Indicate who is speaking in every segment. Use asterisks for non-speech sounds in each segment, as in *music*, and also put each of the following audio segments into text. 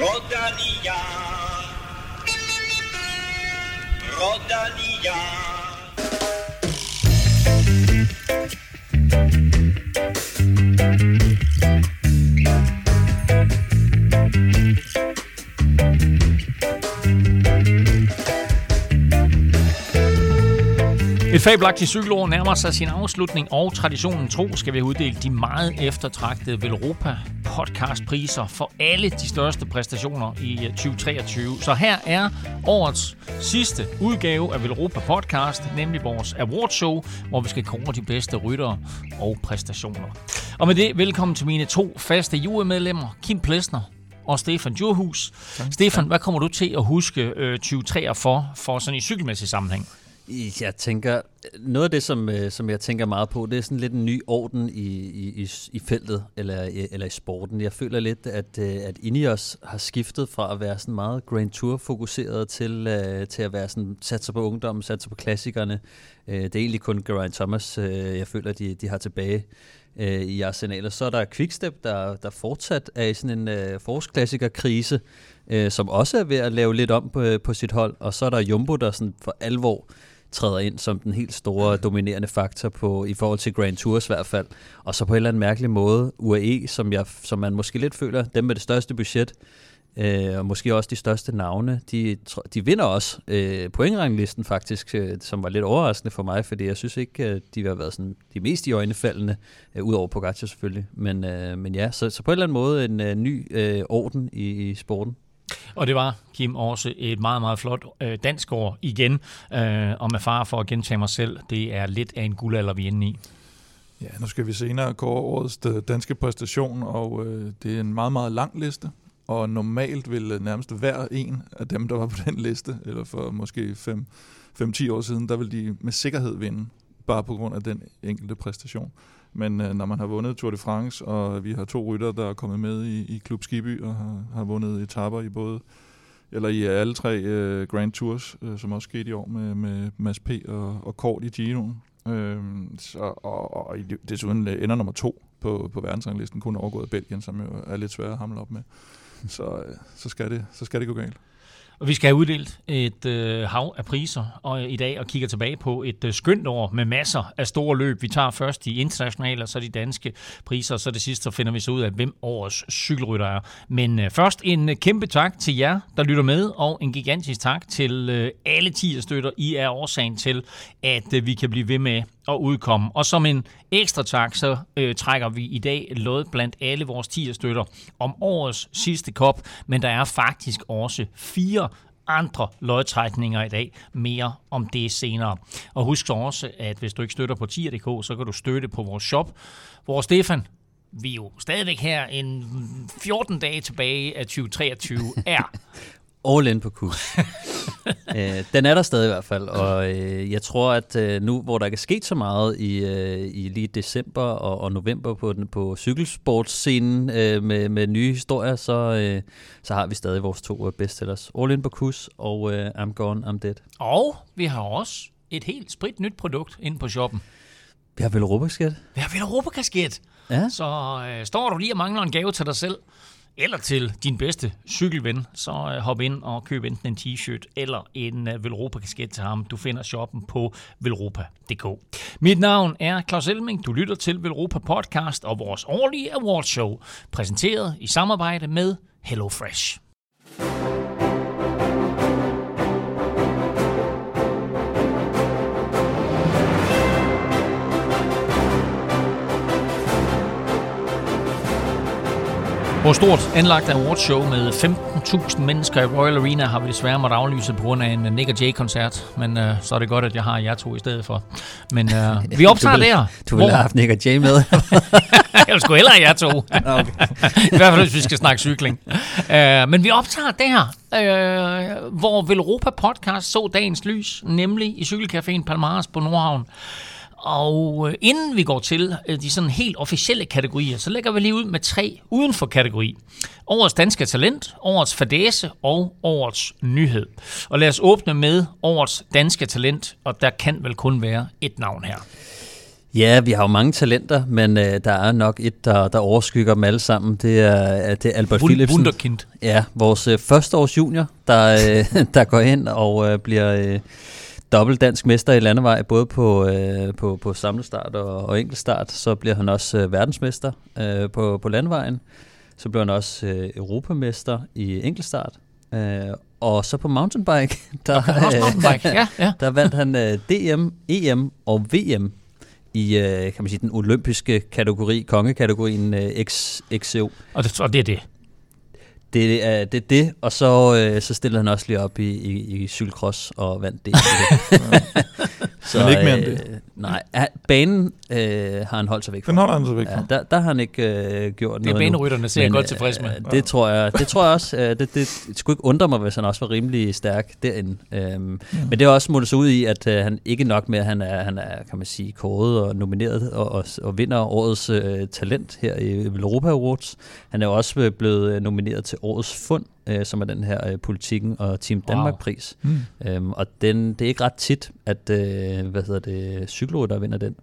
Speaker 1: Rodania. Rodania.
Speaker 2: Et fabelagtigt cykelår nærmer sig sin afslutning, og traditionen tro skal vi uddele de meget eftertragtede Velropa podcastpriser for alle de største præstationer i 2023. Så her er årets sidste udgave af Velropa podcast, nemlig vores awardshow, hvor vi skal kåre de bedste ryttere og præstationer. Og med det, velkommen til mine to faste jurymedlemmer, Kim Plesner og Stefan Djurhus. Stefan, hvad kommer du til at huske øh, 2023 for, for sådan i cykelmæssig sammenhæng?
Speaker 3: Jeg tænker, noget af det, som, øh, som jeg tænker meget på, det er sådan lidt en ny orden i, i, i feltet, eller, øh, eller i sporten. Jeg føler lidt, at, øh, at Ineos har skiftet fra at være sådan meget Grand Tour-fokuseret til, til at være sådan, satser på ungdommen, satser på klassikerne. Det er egentlig kun Geraint Thomas, jeg føler, de, de har tilbage i i arsenalet. Så er der Quickstep, der, der fortsat er i sådan en uh, forårsklassikerkrise, uh, som også er ved at lave lidt om på, på sit hold. Og så er der Jumbo, der sådan for alvor træder ind som den helt store dominerende faktor på i forhold til Grand Tours i hvert fald. Og så på en eller anden mærkelig måde UAE, som, jeg, som man måske lidt føler, dem med det største budget, øh, og måske også de største navne, de, de vinder også øh, pointranglisten faktisk, øh, som var lidt overraskende for mig, fordi jeg synes ikke, at de har været sådan de mest i øjnefaldende, øh, udover Pogacar selvfølgelig. Men, øh, men ja, så, så på en eller anden måde en øh, ny øh, orden i, i sporten.
Speaker 2: Og det var, Kim, også et meget, meget flot øh, dansk år igen. Øh, og med far for at gentage mig selv, det er lidt af en guldalder, vi er inde i.
Speaker 4: Ja, nu skal vi senere kåre årets øh, danske præstation, og øh, det er en meget, meget lang liste. Og normalt vil øh, nærmest hver en af dem, der var på *laughs* den liste, eller for måske 5-10 år siden, der vil de med sikkerhed vinde, bare på grund af den enkelte præstation. Men øh, når man har vundet Tour de France, og vi har to rytter, der er kommet med i, i Klub Skiby, og har, har vundet etaper i både eller i alle tre øh, Grand Tours, øh, som også skete i år med, med Mads P. og, og Kort i Ginoen. Øh, så, og, og desuden øh, ender nummer to på, på verdensranglisten, kun overgået af Belgien, som jo er lidt svært at hamle op med. Så, øh, så, skal det, så skal det gå galt.
Speaker 2: Og vi skal have uddelt et øh, hav af priser og øh, i dag og kigger tilbage på et øh, skønt år med masser af store løb. Vi tager først de internationale, og så de danske priser, og så det sidste så finder vi så ud af, hvem årets cykelrytter er. Men øh, først en øh, kæmpe tak til jer, der lytter med, og en gigantisk tak til øh, alle 10 støtter. I er årsagen til, at øh, vi kan blive ved med at udkomme. Og som en ekstra tak, så øh, trækker vi i dag lod blandt alle vores 10 støtter om årets sidste kop, men der er faktisk også fire andre lodtrækninger i dag. Mere om det senere. Og husk så også, at hvis du ikke støtter på tier.dk, så kan du støtte på vores shop, hvor Stefan, vi er jo stadigvæk her en 14 dage tilbage af 2023 er *laughs*
Speaker 3: all in på kurs. *laughs* øh, den er der stadig i hvert fald, og øh, jeg tror, at øh, nu, hvor der ikke er sket så meget i, øh, i lige december og, og november på, den, på cykelsportsscenen øh, med, med nye historier, så, øh, så har vi stadig vores to øh, bestsellers. All in på kurs og øh, I'm Gone, I'm Dead.
Speaker 2: Og vi har også et helt sprit nyt produkt inde på shoppen.
Speaker 3: Vi har vel Europa-kasket.
Speaker 2: Vi har vel Europa-kasket. Ja. Så øh, står du lige og mangler en gave til dig selv, eller til din bedste cykelven, så øh, hop ind og køb enten en t-shirt eller en øh, Velropa-kasket til ham. Du finder shoppen på velropa.dk. Mit navn er Claus Elming. Du lytter til Velropa Podcast og vores årlige awardshow, præsenteret i samarbejde med HelloFresh. Vores stort anlagt awardshow med 15.000 mennesker i Royal Arena har vi desværre måtte aflyse på grund af en Nick og Jay-koncert, men uh, så er det godt, at jeg har jer to i stedet for. Men uh, *laughs* vi optager
Speaker 3: du
Speaker 2: vil, der.
Speaker 3: Du ville have haft Nick og Jay med. *laughs*
Speaker 2: jeg skulle hellere have jer to. *laughs* okay. I hvert fald, hvis vi skal snakke cykling. Uh, men vi optager der, uh, hvor Velropa Podcast så dagens lys, nemlig i Cykelcaféen Palmares på Nordhavn. Og øh, inden vi går til øh, de sådan helt officielle kategorier, så lægger vi lige ud med tre uden for kategori. Årets danske talent, årets fadese og årets nyhed. Og lad os åbne med årets danske talent, og der kan vel kun være et navn her.
Speaker 3: Ja, vi har jo mange talenter, men øh, der er nok et, der, der overskygger dem alle sammen. Det er, det er Albert
Speaker 2: Wund-
Speaker 3: Philipsen.
Speaker 2: Wunderkind.
Speaker 3: Ja, vores øh, førsteårs junior, der, øh, *laughs* der går ind og øh, bliver øh, dobbelt dansk mester i landevej, både på, øh, på, på samlestart og, og enkeltstart. Så bliver han også øh, verdensmester øh, på, på landevejen. Så bliver han også øh, europamester i enkeltstart. Øh, og så på mountainbike, *laughs* der,
Speaker 2: Også mountainbike. Ja, ja. *laughs*
Speaker 3: der vandt han øh, DM, EM og VM i øh, kan man sige, den olympiske kategori, kongekategorien øh, X, XCO.
Speaker 2: Og det, og det er det.
Speaker 3: Det er det, er det og så, øh, så stillede han også lige op i, i, i cykelcross og vandt det. *laughs* så,
Speaker 4: Men ikke mere end det.
Speaker 3: Øh, nej, banen øh, har han holdt sig væk fra.
Speaker 4: Den holder han så væk
Speaker 3: Ja,
Speaker 4: fra.
Speaker 3: der, der har han ikke øh, gjort
Speaker 2: Det er
Speaker 3: noget endnu.
Speaker 2: banerytterne, ser jeg godt tilfreds med.
Speaker 3: øh, Det tror jeg, det tror jeg også. Øh, det, det, det skulle ikke undre mig, hvis han også var rimelig stærk derinde. Øhm, Men det er også målet sig ud i, at øh, han ikke nok med, at han er, han er kan man sige, kåret og nomineret og, og, og vinder årets øh, talent her i Europa Awards. Han er også øh, blevet øh, nomineret til årets fund, øh, som er den her øh, Politikken og Team
Speaker 2: Wow.
Speaker 3: Danmark-pris.
Speaker 4: Mm.
Speaker 3: Øhm, og den, det er ikke ret tit, at øh, hvad hedder det, cykelrytter vinder den.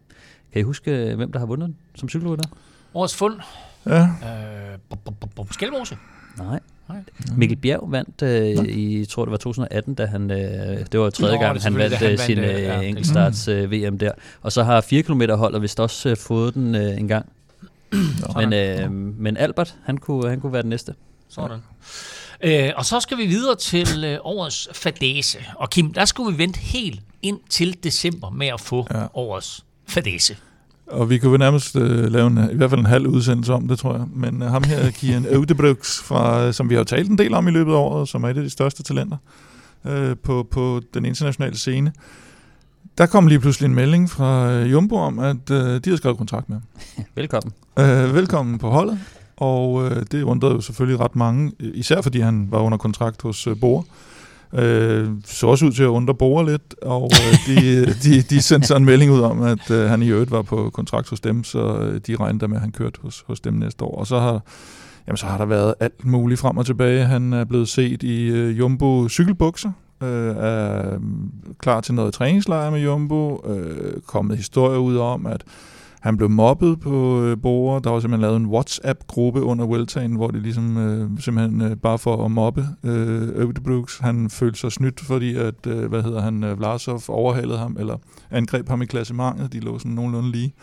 Speaker 3: Kan I huske, øh, hvem der har vundet den som cykelrytter?
Speaker 2: Årets fund.
Speaker 4: Ja.
Speaker 2: Øh. Skelmose.
Speaker 3: Nej.
Speaker 2: Nej.
Speaker 3: Mikkel Bjerg vandt øh, i, tror det var 2018, da han, øh, det var tredje
Speaker 2: Nå,
Speaker 3: gang, han vandt
Speaker 2: da han
Speaker 3: øh, sin
Speaker 2: vandt, øh,
Speaker 3: øh,
Speaker 2: ja, det-
Speaker 3: enkeltstarts øh, VM der. Og så har 4 km holdet vist også øh, fået den øh, en gang. Men, øh, men Albert, han kunne, han kunne være den næste.
Speaker 2: Sådan. Øh, og så skal vi videre til øh, årets fadese. Og Kim, der skulle vi vente helt ind til december med at få
Speaker 4: Ja.
Speaker 2: årets fadese.
Speaker 4: Og vi kunne vel nærmest øh, lave en, i hvert fald en halv udsendelse om det, tror jeg. Men øh, ham her, *laughs* Kian Øvdebrugs, fra, som vi har talt en del om i løbet af året, som er et af de største talenter øh, på, på den internationale scene. Der kom lige pludselig en melding fra øh, Jumbo om, at øh, de har skrevet kontrakt med ham. *laughs*
Speaker 3: Velkommen.
Speaker 4: Øh, velkommen på holdet, og øh, det undrede jo selvfølgelig ret mange, øh, især fordi han var under kontrakt hos øh, Bore. Øh, så også ud til at undre Bore lidt, og øh, de, *laughs* de, de sendte så en melding ud om, at øh, han i øvrigt var på kontrakt hos dem, så øh, de regnede med, at han kørte hos, hos dem næste år. Og så har, jamen, så har der været alt muligt frem og tilbage. Han er blevet set i øh, Jumbo cykelbukser, øh, er mm, klar til noget træningslejr med Jumbo, øh, kommet historier ud om, at han blev mobbet på øh, borger. Der var simpelthen lavet en WhatsApp-gruppe under Weltagen, hvor det ligesom øh, simpelthen øh, bare for at mobbe øh, Øvdebrugs. Han følte sig snydt, fordi at, øh, hvad hedder han, øh, Vlasov overhalede ham, eller angreb ham i klassementet. De lå sådan nogenlunde lige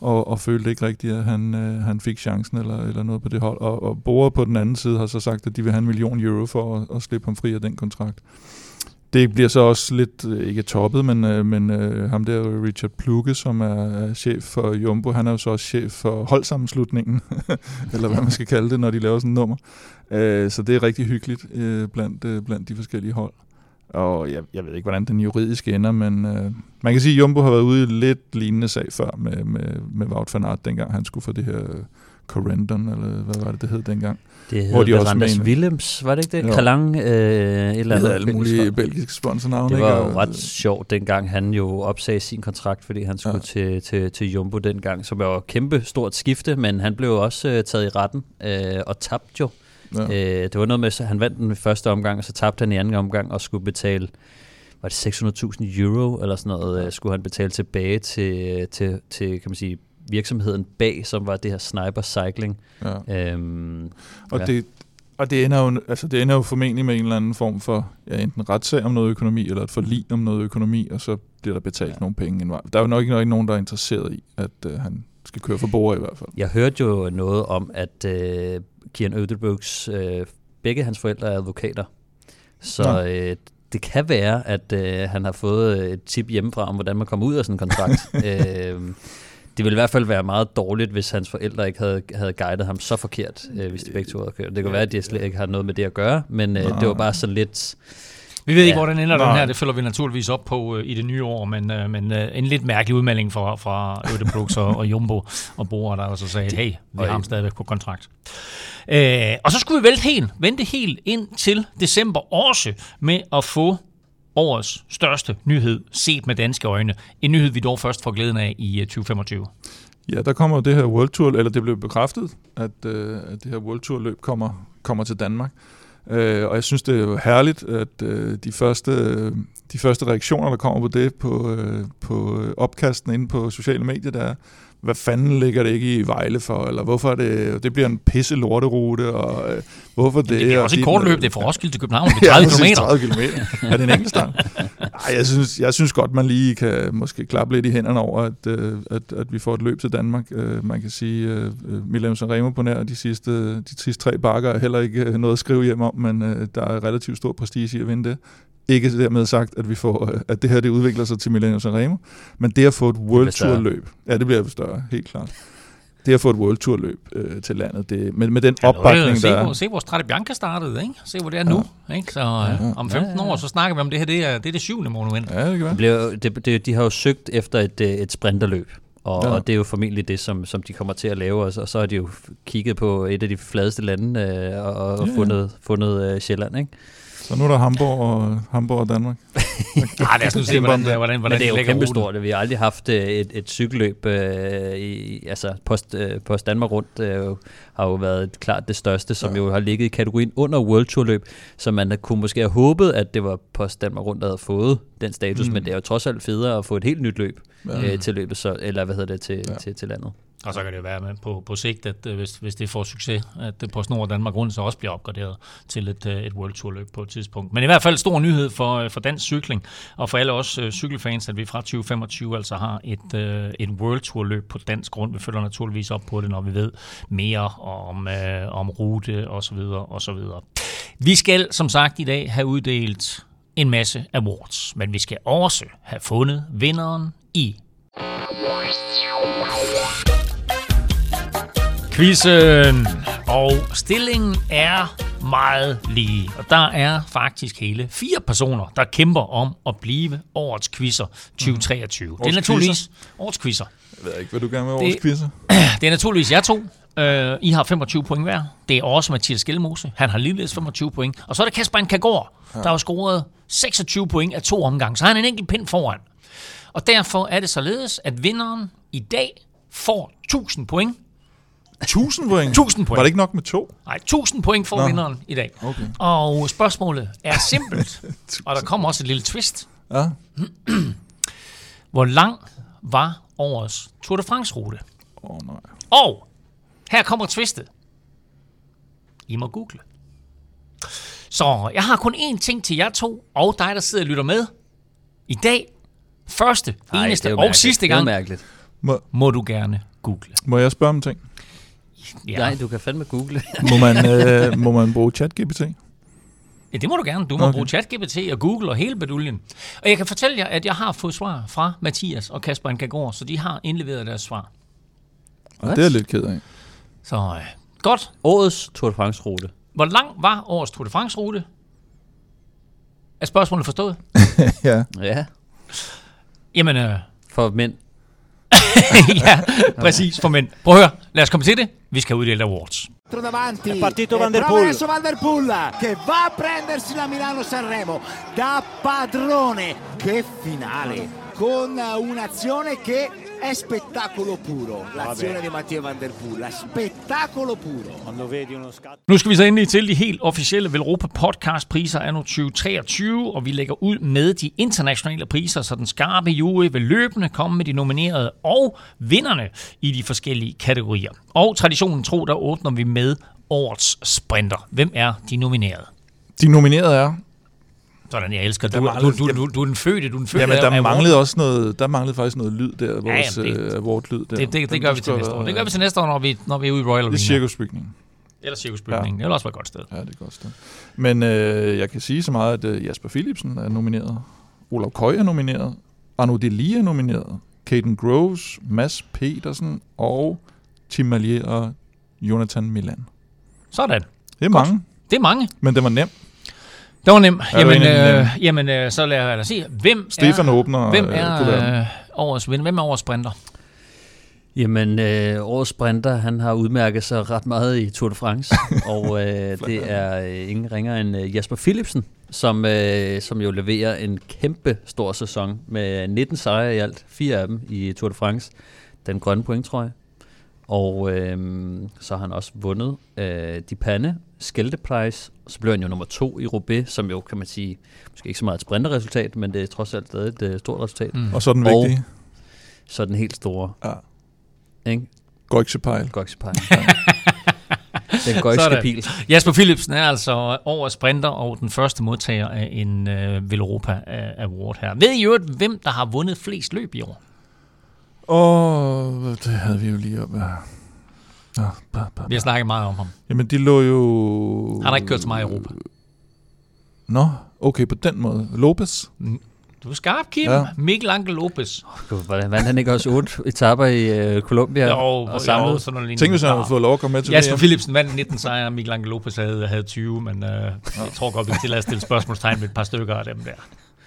Speaker 4: og, og følte ikke rigtigt, at han, øh, han fik chancen eller, eller noget på det hold. Og, og Borer på den anden side har så sagt, at de vil have en million euro for at, at slippe ham fri af den kontrakt. Det bliver så også lidt, øh, ikke toppet, men, øh, men øh, ham der Richard Pluge, som er, er chef for Jumbo, han er jo så også chef for holdsammenslutningen, *laughs* eller hvad man skal kalde det, når de laver sådan et nummer. Øh, så det er rigtig hyggeligt øh, blandt, øh, blandt de forskellige hold. Og jeg, jeg ved ikke, hvordan den juridiske ender, men øh, man kan sige, at Jumbo har været ude i lidt lignende sag før med, med, med Wout van Aert, dengang han skulle få det her øh, Corendon, eller hvad var det, det hed dengang.
Speaker 3: Det
Speaker 4: Hvor de også med-
Speaker 3: Willems, var det ikke det?
Speaker 4: Jo.
Speaker 3: Kalang, øh, et eller andet.
Speaker 4: havde alle mulige belgiske sponsornavne.
Speaker 3: Det
Speaker 4: ikke?
Speaker 3: var jo
Speaker 4: Og-
Speaker 3: ret sjovt, dengang han jo opsagde sin kontrakt, fordi han skulle
Speaker 4: Ja.
Speaker 3: til, til, til Jumbo dengang, som var kæmpe stort skifte, men han blev også øh, taget i retten øh, og tabte jo.
Speaker 4: Ja.
Speaker 3: Øh, det var noget med, at han vandt den første omgang, og så tabte han i anden omgang og skulle betale var det 600.000 euro eller sådan noget, øh, skulle han betale tilbage til, til, til kan man sige, virksomheden bag, som var det her Sniper Cycling.
Speaker 4: Ja.
Speaker 3: Øhm,
Speaker 4: Og,
Speaker 3: Ja.
Speaker 4: det, og det, ender jo, altså det ender jo formentlig med en eller anden form for ja, enten retssag om noget økonomi, eller et forlig om noget økonomi, og så bliver der betalt ja. nogle penge. Der er jo nok ikke, nok ikke nogen, der er interesseret i, at øh, han skal køre for borger i hvert fald.
Speaker 3: Jeg hørte jo noget om, at øh, Kian Ødebrooks, øh, begge hans forældre er advokater. Så
Speaker 4: Nå.
Speaker 3: øh, det kan være, at øh, han har fået et tip hjemmefra om, hvordan man kommer ud af sådan en kontrakt. *laughs* øh, det ville i hvert fald være meget dårligt, hvis hans forældre ikke havde, havde guidet ham så forkert, øh, hvis de begge to havde kørt. Det kan være, at de slet ikke har noget med det at gøre, men øh, det var bare sådan lidt...
Speaker 2: Vi ved ikke,
Speaker 3: Ja.
Speaker 2: hvor den ender den
Speaker 4: Nej.
Speaker 2: her. Det følger vi naturligvis op på øh, i det nye år, men, øh, men øh, en lidt mærkelig udmelding fra, fra Ødebrooks og, og Jumbo og Bora, der også sagde, hey, vi har ham stadigvæk på kontrakt. Øh, og så skulle vi vente helt, vente helt ind til december også med at få årets største nyhed set med danske øjne. En nyhed, vi dog først får glæden af i øh, 2025.
Speaker 4: Ja, der kommer jo det her World Tour, eller det blev bekræftet, at, øh, at det her World Tour løb kommer, kommer til Danmark. Øh, og jeg synes, det er jo herligt, at øh, de første øh, de første reaktioner, der kommer på det, på, øh, på opkasten inde på sociale medier, der er, hvad fanden ligger det ikke i Vejle for, eller hvorfor er det, det bliver en pisse lorterute, og øh, hvorfor det...
Speaker 2: Det er også
Speaker 4: et
Speaker 2: kort løb, det er fra Roskilde til København, det er 30 *laughs* km.
Speaker 4: ja, 30 km. *laughs* Er det en enkeltstart? Ej, jeg synes, jeg synes godt, man lige kan måske klappe lidt i hænderne over, at, øh, at, at vi får et løb til Danmark. Øh, man kan sige, øh, Milano Sanremo på nær de sidste, de sidste tre bakker er heller ikke noget at skrive hjem om, men der er relativt stor prestige i at vinde det. Ikke dermed sagt, at vi får, øh, at det her det udvikler sig til Millennium Sanremo, men det at få et World Tour løb, ja, det bliver større, helt klart. Det at få et World Tour løb øh, til landet, det, med, med den ja, opbakning,
Speaker 2: se,
Speaker 4: der er.
Speaker 2: Se, hvor Strade Bianca startede, ikke? Se, hvor det er ja. nu. Ikke? Så ja, ja. om 15 ja, ja. år, så snakker vi om det her, det er det, er det syvende monument.
Speaker 3: Ja, det kan være. Det, det, det, de har jo søgt efter et, øh, et sprinterløb. Og, ja. og det er jo formentlig det, som, som de kommer til at lave, og så, og så har de jo kigget på et af de fladeste lande øh, og, og ja. fundet, fundet øh, Sjælland, ikke?
Speaker 4: Så nu er der Hamburg og, Hamburg og Danmark. *laughs*
Speaker 2: ah, lad os nu se, hvordan, hvordan, hvordan, hvordan
Speaker 3: det er jo kæmpestort. Vi har aldrig haft øh, et, et cykelløb, øh, i, altså Post, øh, Post Danmark rundt øh, har jo været klart det største, som ja. jo har ligget i kategorien under World Tour løb, så man kunne måske have håbet, at det var Post Danmark rundt, der havde fået den status, mm. men det er jo trods alt federe at få et helt nyt løb ja. øh, til løbet, så, eller hvad hedder det, til, ja. til, til landet.
Speaker 2: Og så kan det jo være med på, på sigt, at øh, hvis, hvis det får succes, at øh, det på Snor og Danmark rundt så også bliver opgraderet til et, øh, et World Tour løb på et tidspunkt. Men i hvert fald stor nyhed for, for dansk cykling, og for alle os cykelfans, at vi fra 2025 altså har et, uh, et World Tour løb på dansk grund. Vi følger naturligvis op på det, når vi ved mere om, om rute og så videre og så videre. Vi skal som sagt i dag have uddelt en masse awards, men vi skal også have fundet vinderen i Quizzen. Og stillingen er meget lige. Og der er faktisk hele fire personer, der kæmper om at blive årets quizzer 2023. Mm. Det er naturligvis quizzer? årets quizzer.
Speaker 4: Jeg ved ikke, hvad du gerne med årets det, quizzer? *clears throat*
Speaker 2: Det er naturligvis jer to. Uh, I har 25 point hver. Det er også Mathias Skelmose. Han har ligeledes 25 point. Og så er der Kasper Kagård, ja. der har scoret 26 point af to omgange. Så han er en enkelt pind foran. Og derfor er det således, at vinderen i dag får 1000 point
Speaker 4: 1000 point?
Speaker 2: 1000 point.
Speaker 4: Var det ikke nok med to?
Speaker 2: Nej, 1000 point får Nå. vinderen i dag. Okay. Og spørgsmålet er simpelt, *laughs* og der kommer også et lille twist. Ja. *clears throat* Hvor lang var årets Tour de France-rute?
Speaker 4: Åh oh, nej.
Speaker 2: Og her kommer twistet. I må google. Så jeg har kun én ting til jer to, og dig, der sidder og lytter med. I dag, første, Ej, eneste og sidste gang. Må, må du gerne google.
Speaker 4: Må jeg spørge om ting?
Speaker 3: Ja. Nej, du kan fandme google.
Speaker 4: må, man, *laughs* øh, må man bruge ChatGPT?
Speaker 2: Ja, det må du gerne. Du må okay. bruge ChatGPT og Google og hele beduljen. Og jeg kan fortælle jer, at jeg har fået svar fra Mathias og Kasper Nkagård, så de har indleveret deres svar.
Speaker 4: Og det er lidt ked af.
Speaker 2: Så øh, godt.
Speaker 3: Årets Tour de France-rute.
Speaker 2: Hvor lang var årets Tour de France-rute? Er spørgsmålet forstået? *laughs*
Speaker 4: ja.
Speaker 3: Ja.
Speaker 2: Jamen, øh,
Speaker 3: For mænd. *laughs* *laughs*
Speaker 2: ja, præcis for mænd. Prøv at høre, lad os komme til det. Vi skal uddele awards.
Speaker 1: davanti è partito Van der Poel. adesso Van der Poel che va a prendersi la Milano Sanremo da padrone. Che finale. Con un'azione che è spettacolo puro l'azione di Mattia Van Der Poel è spettacolo puro
Speaker 2: Nu skal vi så endelig til de helt officielle Velropa Podcast priser anno 2023 og vi lægger ud med de internationale priser så den skarpe jury vil løbende komme med de nominerede og vinderne i de forskellige kategorier. Og traditionen tro der åbner vi med årets sprinter. Hvem er de nominerede?
Speaker 4: De nominerede er
Speaker 2: sådan, jeg elsker. Du, manglede, du, du, du, du er den fødte. Du er den fødte
Speaker 4: jamen, der manglede også noget, der manglede faktisk noget lyd der, vores ja, jamen, det, uh, award-lyd der.
Speaker 2: Det, det, det, gør vi til næste år. Det gør vi til næste år, når vi, når vi er ude i Royal Arena.
Speaker 4: Det er cirkusbygningen.
Speaker 2: Eller cirkusbygningen. Ja. Det vil også være et godt sted.
Speaker 4: Ja, det er et godt sted. Men øh, jeg kan sige så meget, at uh, Jasper Philipsen er nomineret. Olav Køj er nomineret. Arno Delia er nomineret. Caden Groves, Mads Petersen og Tim Malier og Jonathan Milan.
Speaker 2: Sådan.
Speaker 4: Det er mange.
Speaker 2: Det er mange.
Speaker 4: Men det var nemt.
Speaker 2: Det var nemt. Jamen, øh, jamen øh, så lad os se. Hvem
Speaker 4: Stefan
Speaker 2: er,
Speaker 4: åbner.
Speaker 2: Hvem er, øh, årets, hvem er årets sprinter?
Speaker 3: Jamen, øh, årets sprinter, han har udmærket sig ret meget i Tour de France, *laughs* og øh, det er øh, ingen ringer end øh, Jasper Philipsen, som, øh, som jo leverer en kæmpe stor sæson med 19 sejre i alt, fire af dem i Tour de France, den grønne point, tror jeg. Og øh, så har han også vundet øh, de pande Skelteprice, så blev han jo nummer to i Roubaix, som jo, kan man sige, måske ikke så meget et sprinterresultat, men det er trods alt stadig et uh, stort resultat.
Speaker 4: Mm. Og så den vigtige?
Speaker 3: så den helt store.
Speaker 4: Ja.
Speaker 3: Ikke?
Speaker 4: Goixepejl.
Speaker 3: Goixepejl. *laughs* Den gøjske pil.
Speaker 2: Jasper Philipsen er altså over sprinter og den første modtager af en uh, Villeuropa øh, Award her. Ved I jo, hvem der har vundet flest løb i år?
Speaker 4: Åh, oh, det havde vi jo lige op. Ja,
Speaker 2: ba, ba, ba. Vi har snakket meget om ham.
Speaker 4: Jamen, de lå jo...
Speaker 2: Han har ikke kørt så meget i Europa.
Speaker 4: Nå, okay, på den måde. Lopez?
Speaker 2: Du er skarp, Kim. Ja. Mikkel Ankel Lopez.
Speaker 3: Oh, hvordan vandt han ikke også otte etaper i uh, Colombia?
Speaker 2: Jo, og samlet? jo sådan
Speaker 4: noget Tænk, hvis han havde fået lov at komme med til
Speaker 2: Jasper VM. Philipsen vandt 19 sejre, Mikkel Ankel Lopez havde, havde 20, men uh, ja. jeg tror godt, vi kan at stille spørgsmålstegn med et par stykker af dem der.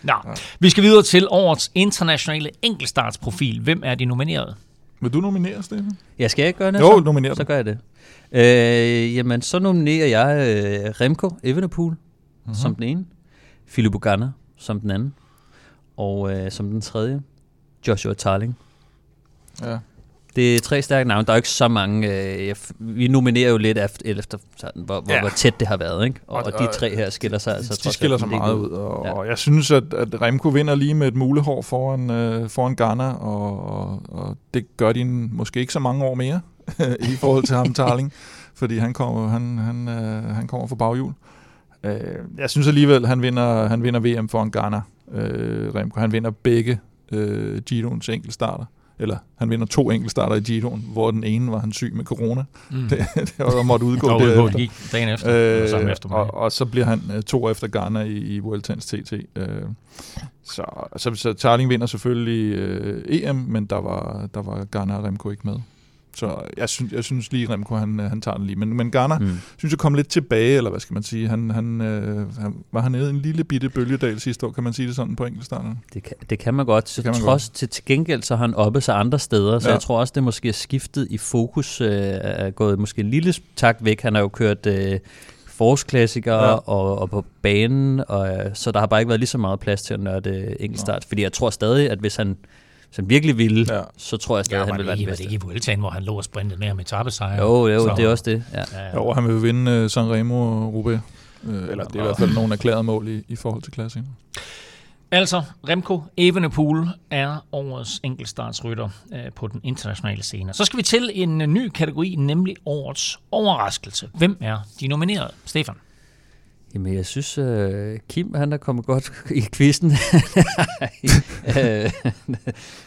Speaker 2: Nå, ja. vi skal videre til årets internationale enkeltstartsprofil. Hvem er de nomineret?
Speaker 4: Vil du nominere, Stefan?
Speaker 3: Ja, skal jeg ikke gøre det?
Speaker 4: Jo, nominere
Speaker 3: Så gør jeg det. Øh, jamen, så nominerer jeg øh, Remco Evenepoel uh-huh. som den ene, Philip Uganda som den anden, og øh, som den tredje, Joshua Tarling. Ja. Det er tre stærke navne. Der er ikke så mange. Øh, vi nominerer jo lidt efter, efter sådan, hvor, ja. hvor, tæt det har været. Ikke? Og, og, og de tre her skiller sig altså
Speaker 4: De skiller sig meget ud. Og, ja. og jeg synes, at, at Remco vinder lige med et mulehår foran, øh, foran Ghana, og, og, og det gør de måske ikke så mange år mere *laughs* i forhold til ham, *laughs* Tarling. fordi han kommer, han, han, øh, han kommer fra baghjul. Øh, jeg synes alligevel, han vinder, han vinder VM foran Ghana. Øh, Remco. Han vinder begge øh, Giroens enkeltstarter eller han vinder to enkeltstarter i Giroen, hvor den ene var han syg med corona. Mm. *laughs* Det, det var måtte udgå
Speaker 2: derefter. Det gik dagen efter, øh, samme efter
Speaker 4: og, og, så bliver han uh, to efter Ghana i, i Vueltans TT. Uh, øh, så, så, så Tarling vinder selvfølgelig uh, EM, men der var, der var Ghana og Remco ikke med. Så jeg synes, jeg synes lige, Remco, han, han tager den lige. Men, men Garner, mm. synes jeg, kom lidt tilbage, eller hvad skal man sige. Han, han, øh, han var han nede i en lille bitte bølgedal sidste år, kan man sige det sådan på enkeltstarten?
Speaker 3: Det kan, det kan man godt. Så kan man trods godt. Til, til gengæld, så har han oppe sig andre steder, så ja. jeg tror også, det måske er skiftet i fokus, øh, er gået måske en lille takt væk. Han har jo kørt... Øh, forårsklassikere ja. og, og på banen, og, øh, så der har bare ikke været lige så meget plads til at nørde enkeltstart. Ja. Fordi jeg tror stadig, at hvis han han virkelig ville, ja. så tror jeg stadig, ja, han vil være den bedste.
Speaker 2: Var det ikke i Vueltaen, hvor han lå og sprintede med ham i tappesejr?
Speaker 3: Jo, jo, så, det er også det. Ja.
Speaker 4: Ja, Jo, han vil vinde uh, Sanremo og Roubaix. Uh, eller det er i hvert fald nogle erklærede mål i, i forhold til klassen.
Speaker 2: Altså, Remco Evenepoel er årets enkeltstartsrytter uh, på den internationale scene. Så skal vi til en uh, ny kategori, nemlig årets overraskelse. Hvem er de nominerede? Stefan?
Speaker 3: Jamen, jeg synes, uh, Kim, han er kommet godt *laughs* i quizzen. *laughs*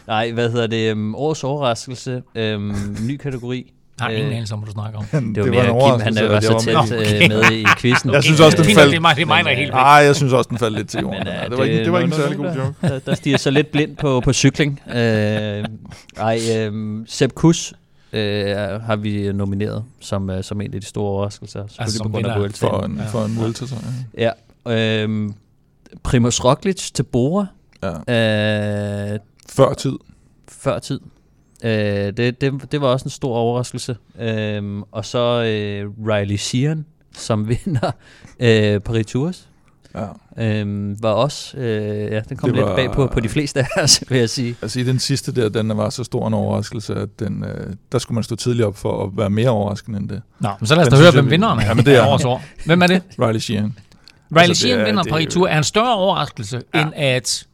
Speaker 3: nej, hvad hedder det? Um, årets overraskelse. Um, ny kategori.
Speaker 2: Nej, ingen øh, anelse om, hvad du snakker om. *laughs*
Speaker 3: Det, det var mere Kim, han er så tæt okay. med i quizzen.
Speaker 4: Jeg synes også, den faldt...
Speaker 2: Det er mig, det er mig der er helt
Speaker 4: Nej, jeg synes også, den faldt lidt til jorden. Men, uh, det var ikke, det var ikke en særlig god joke.
Speaker 3: Der, der stiger så lidt blind på, på cykling. Uh, ej, um, Sepp Kuss øh, har vi nomineret som, uh, som en af de store overraskelser.
Speaker 2: Altså som på grund af
Speaker 4: For en, ja. for en så.
Speaker 3: Ja. ja øh, Primoz Roglic til Bora.
Speaker 4: Ja. Øh, før tid.
Speaker 3: Før tid. Øh, det, det, det var også en stor overraskelse. Øh, og så øh, Riley Sheehan, som *laughs* vinder øh, Paris Tours. Ja. Øhm, var også, øh, ja, den kom det lidt var, bag på, på de fleste af os, vil jeg sige.
Speaker 4: Altså i den sidste der, den var så stor en overraskelse, at den, øh, der skulle man stå tidligt op for at være mere overraskende end det.
Speaker 2: Nå, men så lad os da høre, hvem vinderen er. Ja, men det er *laughs* årets år. Hvem er det?
Speaker 4: Riley Sheehan.
Speaker 2: Riley altså, Sheehan vinder på Tour. Er en større overraskelse, ja. end at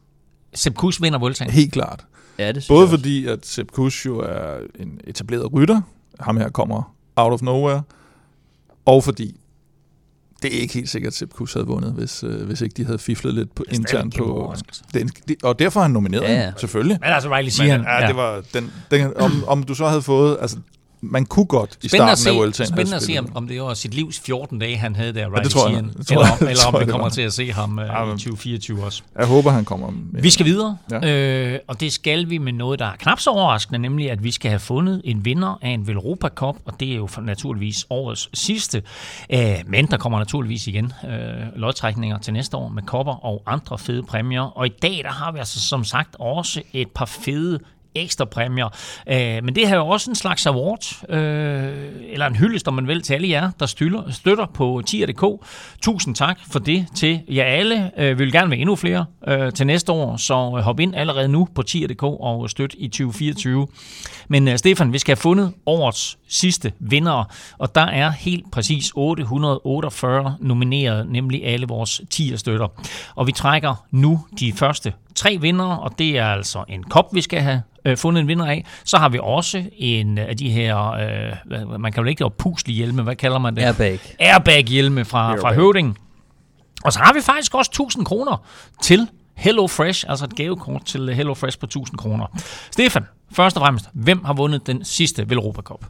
Speaker 2: Sepp Kuss vinder Vueltaen?
Speaker 4: Helt klart. Ja, det Både fordi, at Sepp Kuss jo er en etableret rytter. Ham her kommer out of nowhere. Og fordi det er ikke helt sikkert, at Sepp Kuss havde vundet, hvis, øh, hvis ikke de havde fiflet lidt på, internt på... Den, de, og derfor har han nomineret ja, ja. selvfølgelig.
Speaker 2: Men altså Riley Sheehan.
Speaker 4: Men, ja, ja. Det var den, den, om, om du så havde fået... Altså, man kunne godt i starten se, af Vueltaen
Speaker 2: Spændende at se, om, om det var sit livs 14 dage, han havde der, ja, det tror jeg, det tror eller, om, eller om vi kommer til at se ham uh, ja, i 2024 også.
Speaker 4: Jeg håber, han kommer.
Speaker 2: Med. Vi skal videre, ja. øh, og det skal vi med noget, der er knap så overraskende, nemlig at vi skal have fundet en vinder af en Velropa Cup, og det er jo naturligvis årets sidste. Øh, men der kommer naturligvis igen øh, lodtrækninger til næste år med kopper og andre fede præmier. Og i dag, der har vi altså som sagt også et par fede ekstra præmier. Øh, men det her er jo også en slags award, øh, eller en hyldest, om man vil, til alle jer, der støtter, støtter på tier.dk. Tusind tak for det til jer alle. Øh, vi vil gerne være endnu flere øh, til næste år, så øh, hop ind allerede nu på tier.dk og støt i 2024. Men øh, Stefan, vi skal have fundet årets sidste vinder, og der er helt præcis 848 nomineret, nemlig alle vores tier-støtter. Og vi trækker nu de første tre vinder, og det er altså en kop, vi skal have øh, fundet en vinder af. Så har vi også en af de her, øh, man kan jo ikke lave puslige hjelme, hvad kalder man det?
Speaker 3: Airbag.
Speaker 2: Airbag-hjelme fra, Airbag. fra Høvding. Og så har vi faktisk også 1000 kroner til Hello Fresh, altså et gavekort til Hello Fresh på 1000 kroner. Stefan, først og fremmest, hvem har vundet den sidste Velropa Cup?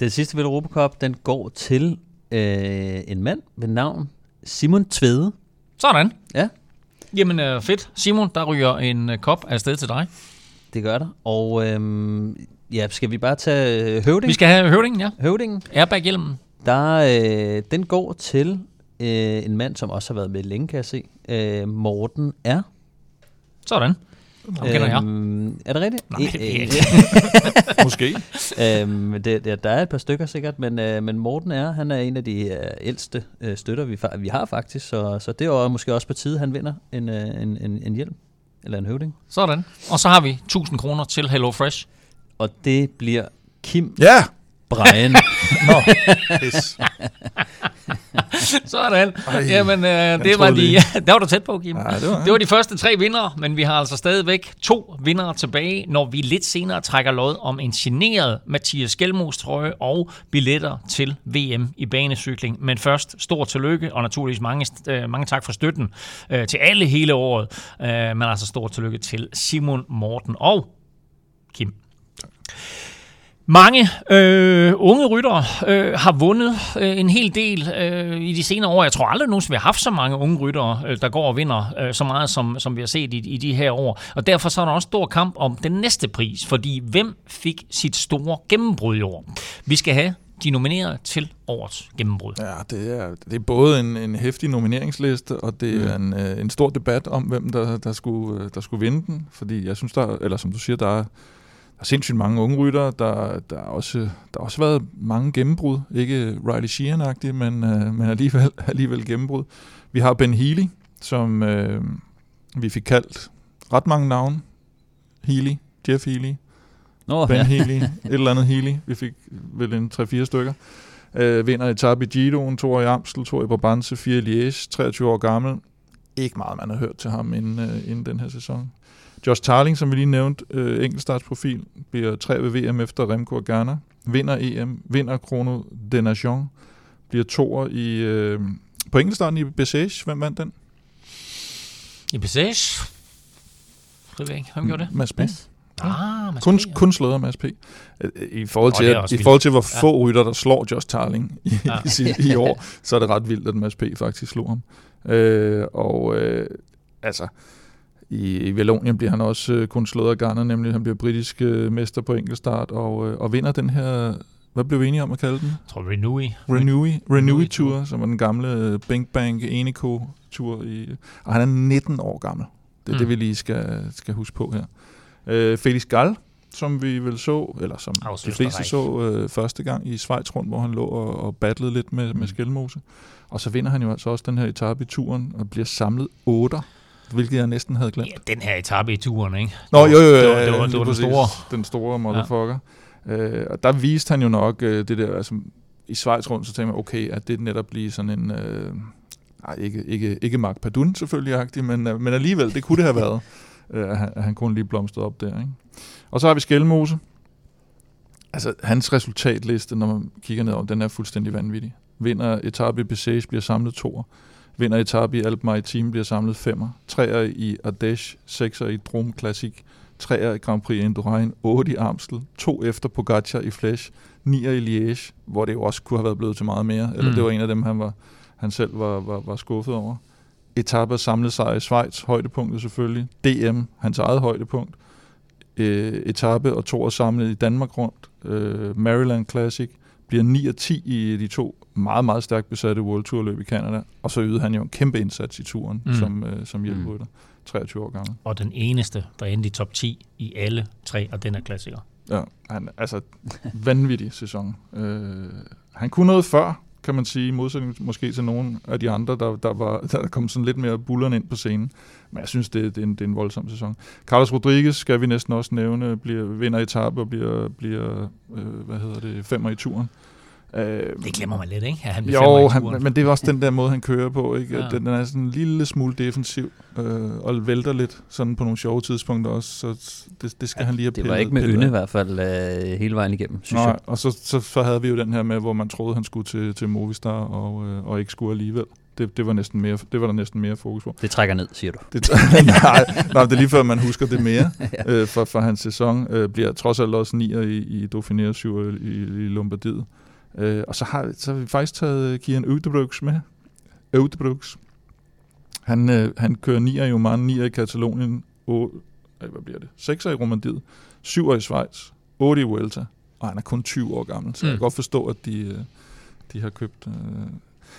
Speaker 3: Den sidste Velropa Cup, den går til øh, en mand ved navn Simon Tvede.
Speaker 2: Sådan.
Speaker 3: Ja.
Speaker 2: Jamen øh, fedt. Simon, der ryger en øh, kop afsted til dig.
Speaker 3: Det gør der. Og øhm, ja, skal vi bare tage øh, høvding?
Speaker 2: Vi skal have høvdingen, ja.
Speaker 3: Høvdingen.
Speaker 2: Airbag-hjelmen.
Speaker 3: Der, øh, den går til øh, en mand, som også har været med længe, kan jeg se. Øh, Morten R.
Speaker 2: Sådan. Ham kender jeg.
Speaker 3: Øhm, er det rigtigt?
Speaker 2: Nej, det er
Speaker 3: Øh,
Speaker 2: ikke. *laughs*
Speaker 4: Måske.
Speaker 3: øhm, det, det, der er et par stykker sikkert, men, øh, men Morten er, han er en af de øh, ældste øh, støtter, vi, vi har faktisk, så, så det er måske også på tide, han vinder en, øh, en, en, en hjelm, eller en høvding.
Speaker 2: Sådan. Og så har vi 1000 kroner til Hello Fresh.
Speaker 3: Og det bliver Kim
Speaker 4: Ja!
Speaker 3: Brian.
Speaker 4: Nå, pis. *laughs*
Speaker 2: Sådan.
Speaker 4: Ej,
Speaker 2: Jamen, øh, det var de,
Speaker 4: lige. *laughs*
Speaker 2: der var du tæt på, Kim.
Speaker 4: Ja, det var-
Speaker 2: det var de første tre vindere, men vi har altså stadigvæk to vindere tilbage, når vi lidt senere trækker lod om en generet Mathias Skelmos trøje og billetter til VM i banecykling. Men først, stor tillykke, og naturligvis mange, øh, mange tak for støtten øh, til alle hele året. Øh, men altså stor tillykke til Simon, Morten og Kim. Mange øh, unge ryttere øh, har vundet øh, en hel del øh, i de senere år. Jeg tror aldrig nogensinde, vi har haft så mange unge ryttere, øh, der går og vinder øh, så meget, som, som vi har set i, i de her år. Og derfor så er der også stor kamp om den næste pris, fordi hvem fik sit store gennembrud i år? Vi skal have de nominerede til årets gennembrud.
Speaker 4: Ja, det er, det er både en, en hæftig nomineringsliste, og det er en, øh, en stor debat om, hvem der, der, skulle, øh, der skulle vinde den. Fordi jeg synes, der, eller som du siger, der er, der er sindssygt mange unge ryttere. Der, der, er også, der har også været mange gennembrud. Ikke Riley Sheehan-agtige, men, øh, men alligevel, *laughs* alligevel gennembrud. Vi har Ben Healy, som øh, vi fik kaldt ret mange navne. Healy, Jeff Healy,
Speaker 3: Nå,
Speaker 4: Ben
Speaker 3: ja.
Speaker 4: Healy, *laughs* et eller andet Healy. Vi fik vel en 3-4 stykker. Øh, vinder etape i Gidoen, to år i Amstel, to år i Brabantse, fire i Liège, 23 år gammel. Ikke meget, man har hørt til ham inden, øh, inden den her sæson. Josh Tarling, som vi lige nævnte, øh, enkeltstartsprofil, bliver tre ved VM efter Remco og Ghana. Vinder EM, vinder Chrono de Nation, bliver toer i, øh, på enkeltstarten i Bessage. Hvem vandt den?
Speaker 2: I Passage? Det ved jeg ikke. Hvem gjorde det?
Speaker 4: Mads P.
Speaker 3: Mads.
Speaker 2: Ah, Mads
Speaker 4: Kun,
Speaker 2: P, ja.
Speaker 4: kun slået af Mads P. Øh, I forhold til,
Speaker 2: også
Speaker 4: i forhold til hvor
Speaker 2: Ja.
Speaker 4: få rytter, der slår Josh Tarling i,
Speaker 2: Ja.
Speaker 4: ja. i, i år, så er det ret vildt, at Mads P. faktisk slog ham. Øh, og øh, altså, i, i Vallonien bliver han også øh, kun slået af Garner, nemlig han bliver britisk øh, mester på enkeltstart, og, øh, og vinder den her, hvad blev vi enige om at kalde den?
Speaker 2: Jeg tror.
Speaker 4: Renewy,
Speaker 2: Renewy
Speaker 4: Renewy
Speaker 2: Tour.
Speaker 4: Som er den gamle øh, Bing Bang Eneco Tour. I, og han er 19 år gammel. Det er mm. Det, vi lige skal, skal huske på her. Øh, Felix Gall, som vi vel så, eller som
Speaker 2: Aus
Speaker 4: de fleste så øh, første gang i Schweiz rundt, hvor han lå og, og battlede lidt med, mm. med Skelmose. Og så vinder han jo altså også den her etape i turen, og bliver samlet 8, hvilket jeg næsten havde glemt.
Speaker 2: Ja, den her etape i turen, ikke?
Speaker 4: Nå, jo, jo, jo.
Speaker 2: Det var, det var, det var den store.
Speaker 4: Den store motherfucker. Ja. Øh, og der viste han jo nok øh, det der, altså i Schweiz rundt, så tænkte man, okay, at det netop blive sådan en, øh, nej, ikke, ikke, ikke Mark Padun selvfølgelig, men, øh, men alligevel, det kunne det have været, *laughs* øh, at, han, han kun lige blomstrede op der. Ikke? Og så har vi Skelmose. Altså, hans resultatliste, når man kigger ned over, den er fuldstændig vanvittig. Vinder etape i Bessage, bliver samlet toer. Vinder etape i Alp Maritime, bliver samlet femmer. Treer i Ardèche, sekser i Drôme Classic, treer i Grand Prix Indurain, otte i Amstel, to efter Pogacar i Flesch, nier i Liège, hvor det jo også kunne have været blevet til meget mere. Eller
Speaker 2: Mm.
Speaker 4: det var en af dem, han, var, han selv var, var, var skuffet over. Etape samlet sig i Schweiz, højdepunktet selvfølgelig. DM, hans eget højdepunkt. Øh, etape og to er samlet i Danmark rundt. Øh, Maryland Classic bliver 9 og 10 i de to meget, meget stærkt besatte World Tour løb i Canada, og så ydede han jo en kæmpe indsats i turen mm. som, øh, som hjælperytter. Mm. 23 år gammel.
Speaker 2: Og den eneste, der endte i top 10 i alle tre, og den er klassiker.
Speaker 4: Ja, han, altså vanvittig sæson. Øh, han kunne noget før, kan man sige, i modsætning måske til nogle af de andre, der, der, var, der kom sådan lidt mere bullerne ind på scenen. Men jeg synes, det, det, er, en, det er en voldsom sæson. Carlos Rodriguez skal vi næsten også nævne, bliver vinder etape og bliver, bliver øh, hvad hedder det, femmer i turen.
Speaker 2: Øh, det glemmer man lidt, ikke?
Speaker 4: Han jo, han, men det er også den der måde, han kører på. Ikke? Ja. Den er sådan en lille smule defensiv, øh, og vælter lidt sådan på nogle sjove tidspunkter også, så det, det skal ja, han lige have
Speaker 3: Det var ikke med ynde i hvert fald øh, hele vejen igennem, synes Nej, jeg.
Speaker 4: og så, så, så havde vi jo den her med, hvor man troede, han skulle til, til Movistar, og, øh, og ikke skulle alligevel. Det, det, var næsten mere, det var der næsten mere fokus på.
Speaker 3: Det trækker ned, siger du.
Speaker 4: Det, *laughs* nej, nej, det er lige før, man husker det mere. ja. *laughs* øh, for, for hans sæson øh, bliver trods alt også nier i, i Dauphiné 7 i, i Lombardiet. Øh, og så har, så har vi faktisk taget Kian Udebrooks med. Udebrooks. Han, øh, han kører 9 i Oman, 9 i Katalonien, 8, øh, hvad bliver det? 6 i Romandiet, 7 i Schweiz, 8 i Vuelta, og han er kun 20 år gammel, så mm. jeg kan godt forstå, at de, øh, de har købt øh,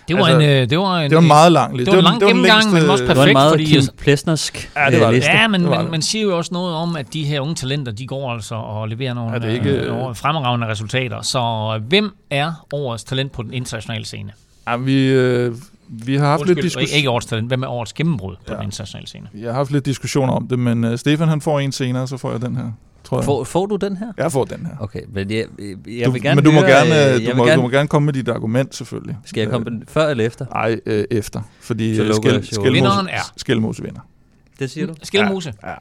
Speaker 2: det var, altså, en, øh, det var en...
Speaker 4: Det var meget lang
Speaker 2: Det var en lang det var gennemgang, men også perfekt. Det var en
Speaker 3: meget fordi, Kim Plesnersk
Speaker 2: ja, det var det. Ja, men, men man siger jo også noget om, at de her unge talenter, de går altså og leverer nogle, det ikke, øh, nogle fremragende resultater. Så øh, hvem er årets talent på den internationale scene?
Speaker 4: Ja, vi, øh, vi har haft Undskyld, lidt diskussion...
Speaker 2: Ikke årets talent, hvem er årets gennembrud på ja. den internationale scene?
Speaker 4: Jeg har haft lidt diskussioner om det, men uh, Stefan han får en senere, så får jeg den her tror jeg.
Speaker 3: Får, får du den her?
Speaker 4: Jeg får den her.
Speaker 3: Okay, men jeg, jeg du, vil gerne
Speaker 4: Men du må,
Speaker 3: høre,
Speaker 4: gerne, øh, du, må, gerne, du må gerne komme med dit argument, selvfølgelig.
Speaker 3: Skal jeg komme øh, før eller efter?
Speaker 4: Nej, øh, efter. Fordi Skel, Skelmose, er. Skelmose vinder.
Speaker 3: Det siger du?
Speaker 2: Skelmose?
Speaker 4: Ja. ja.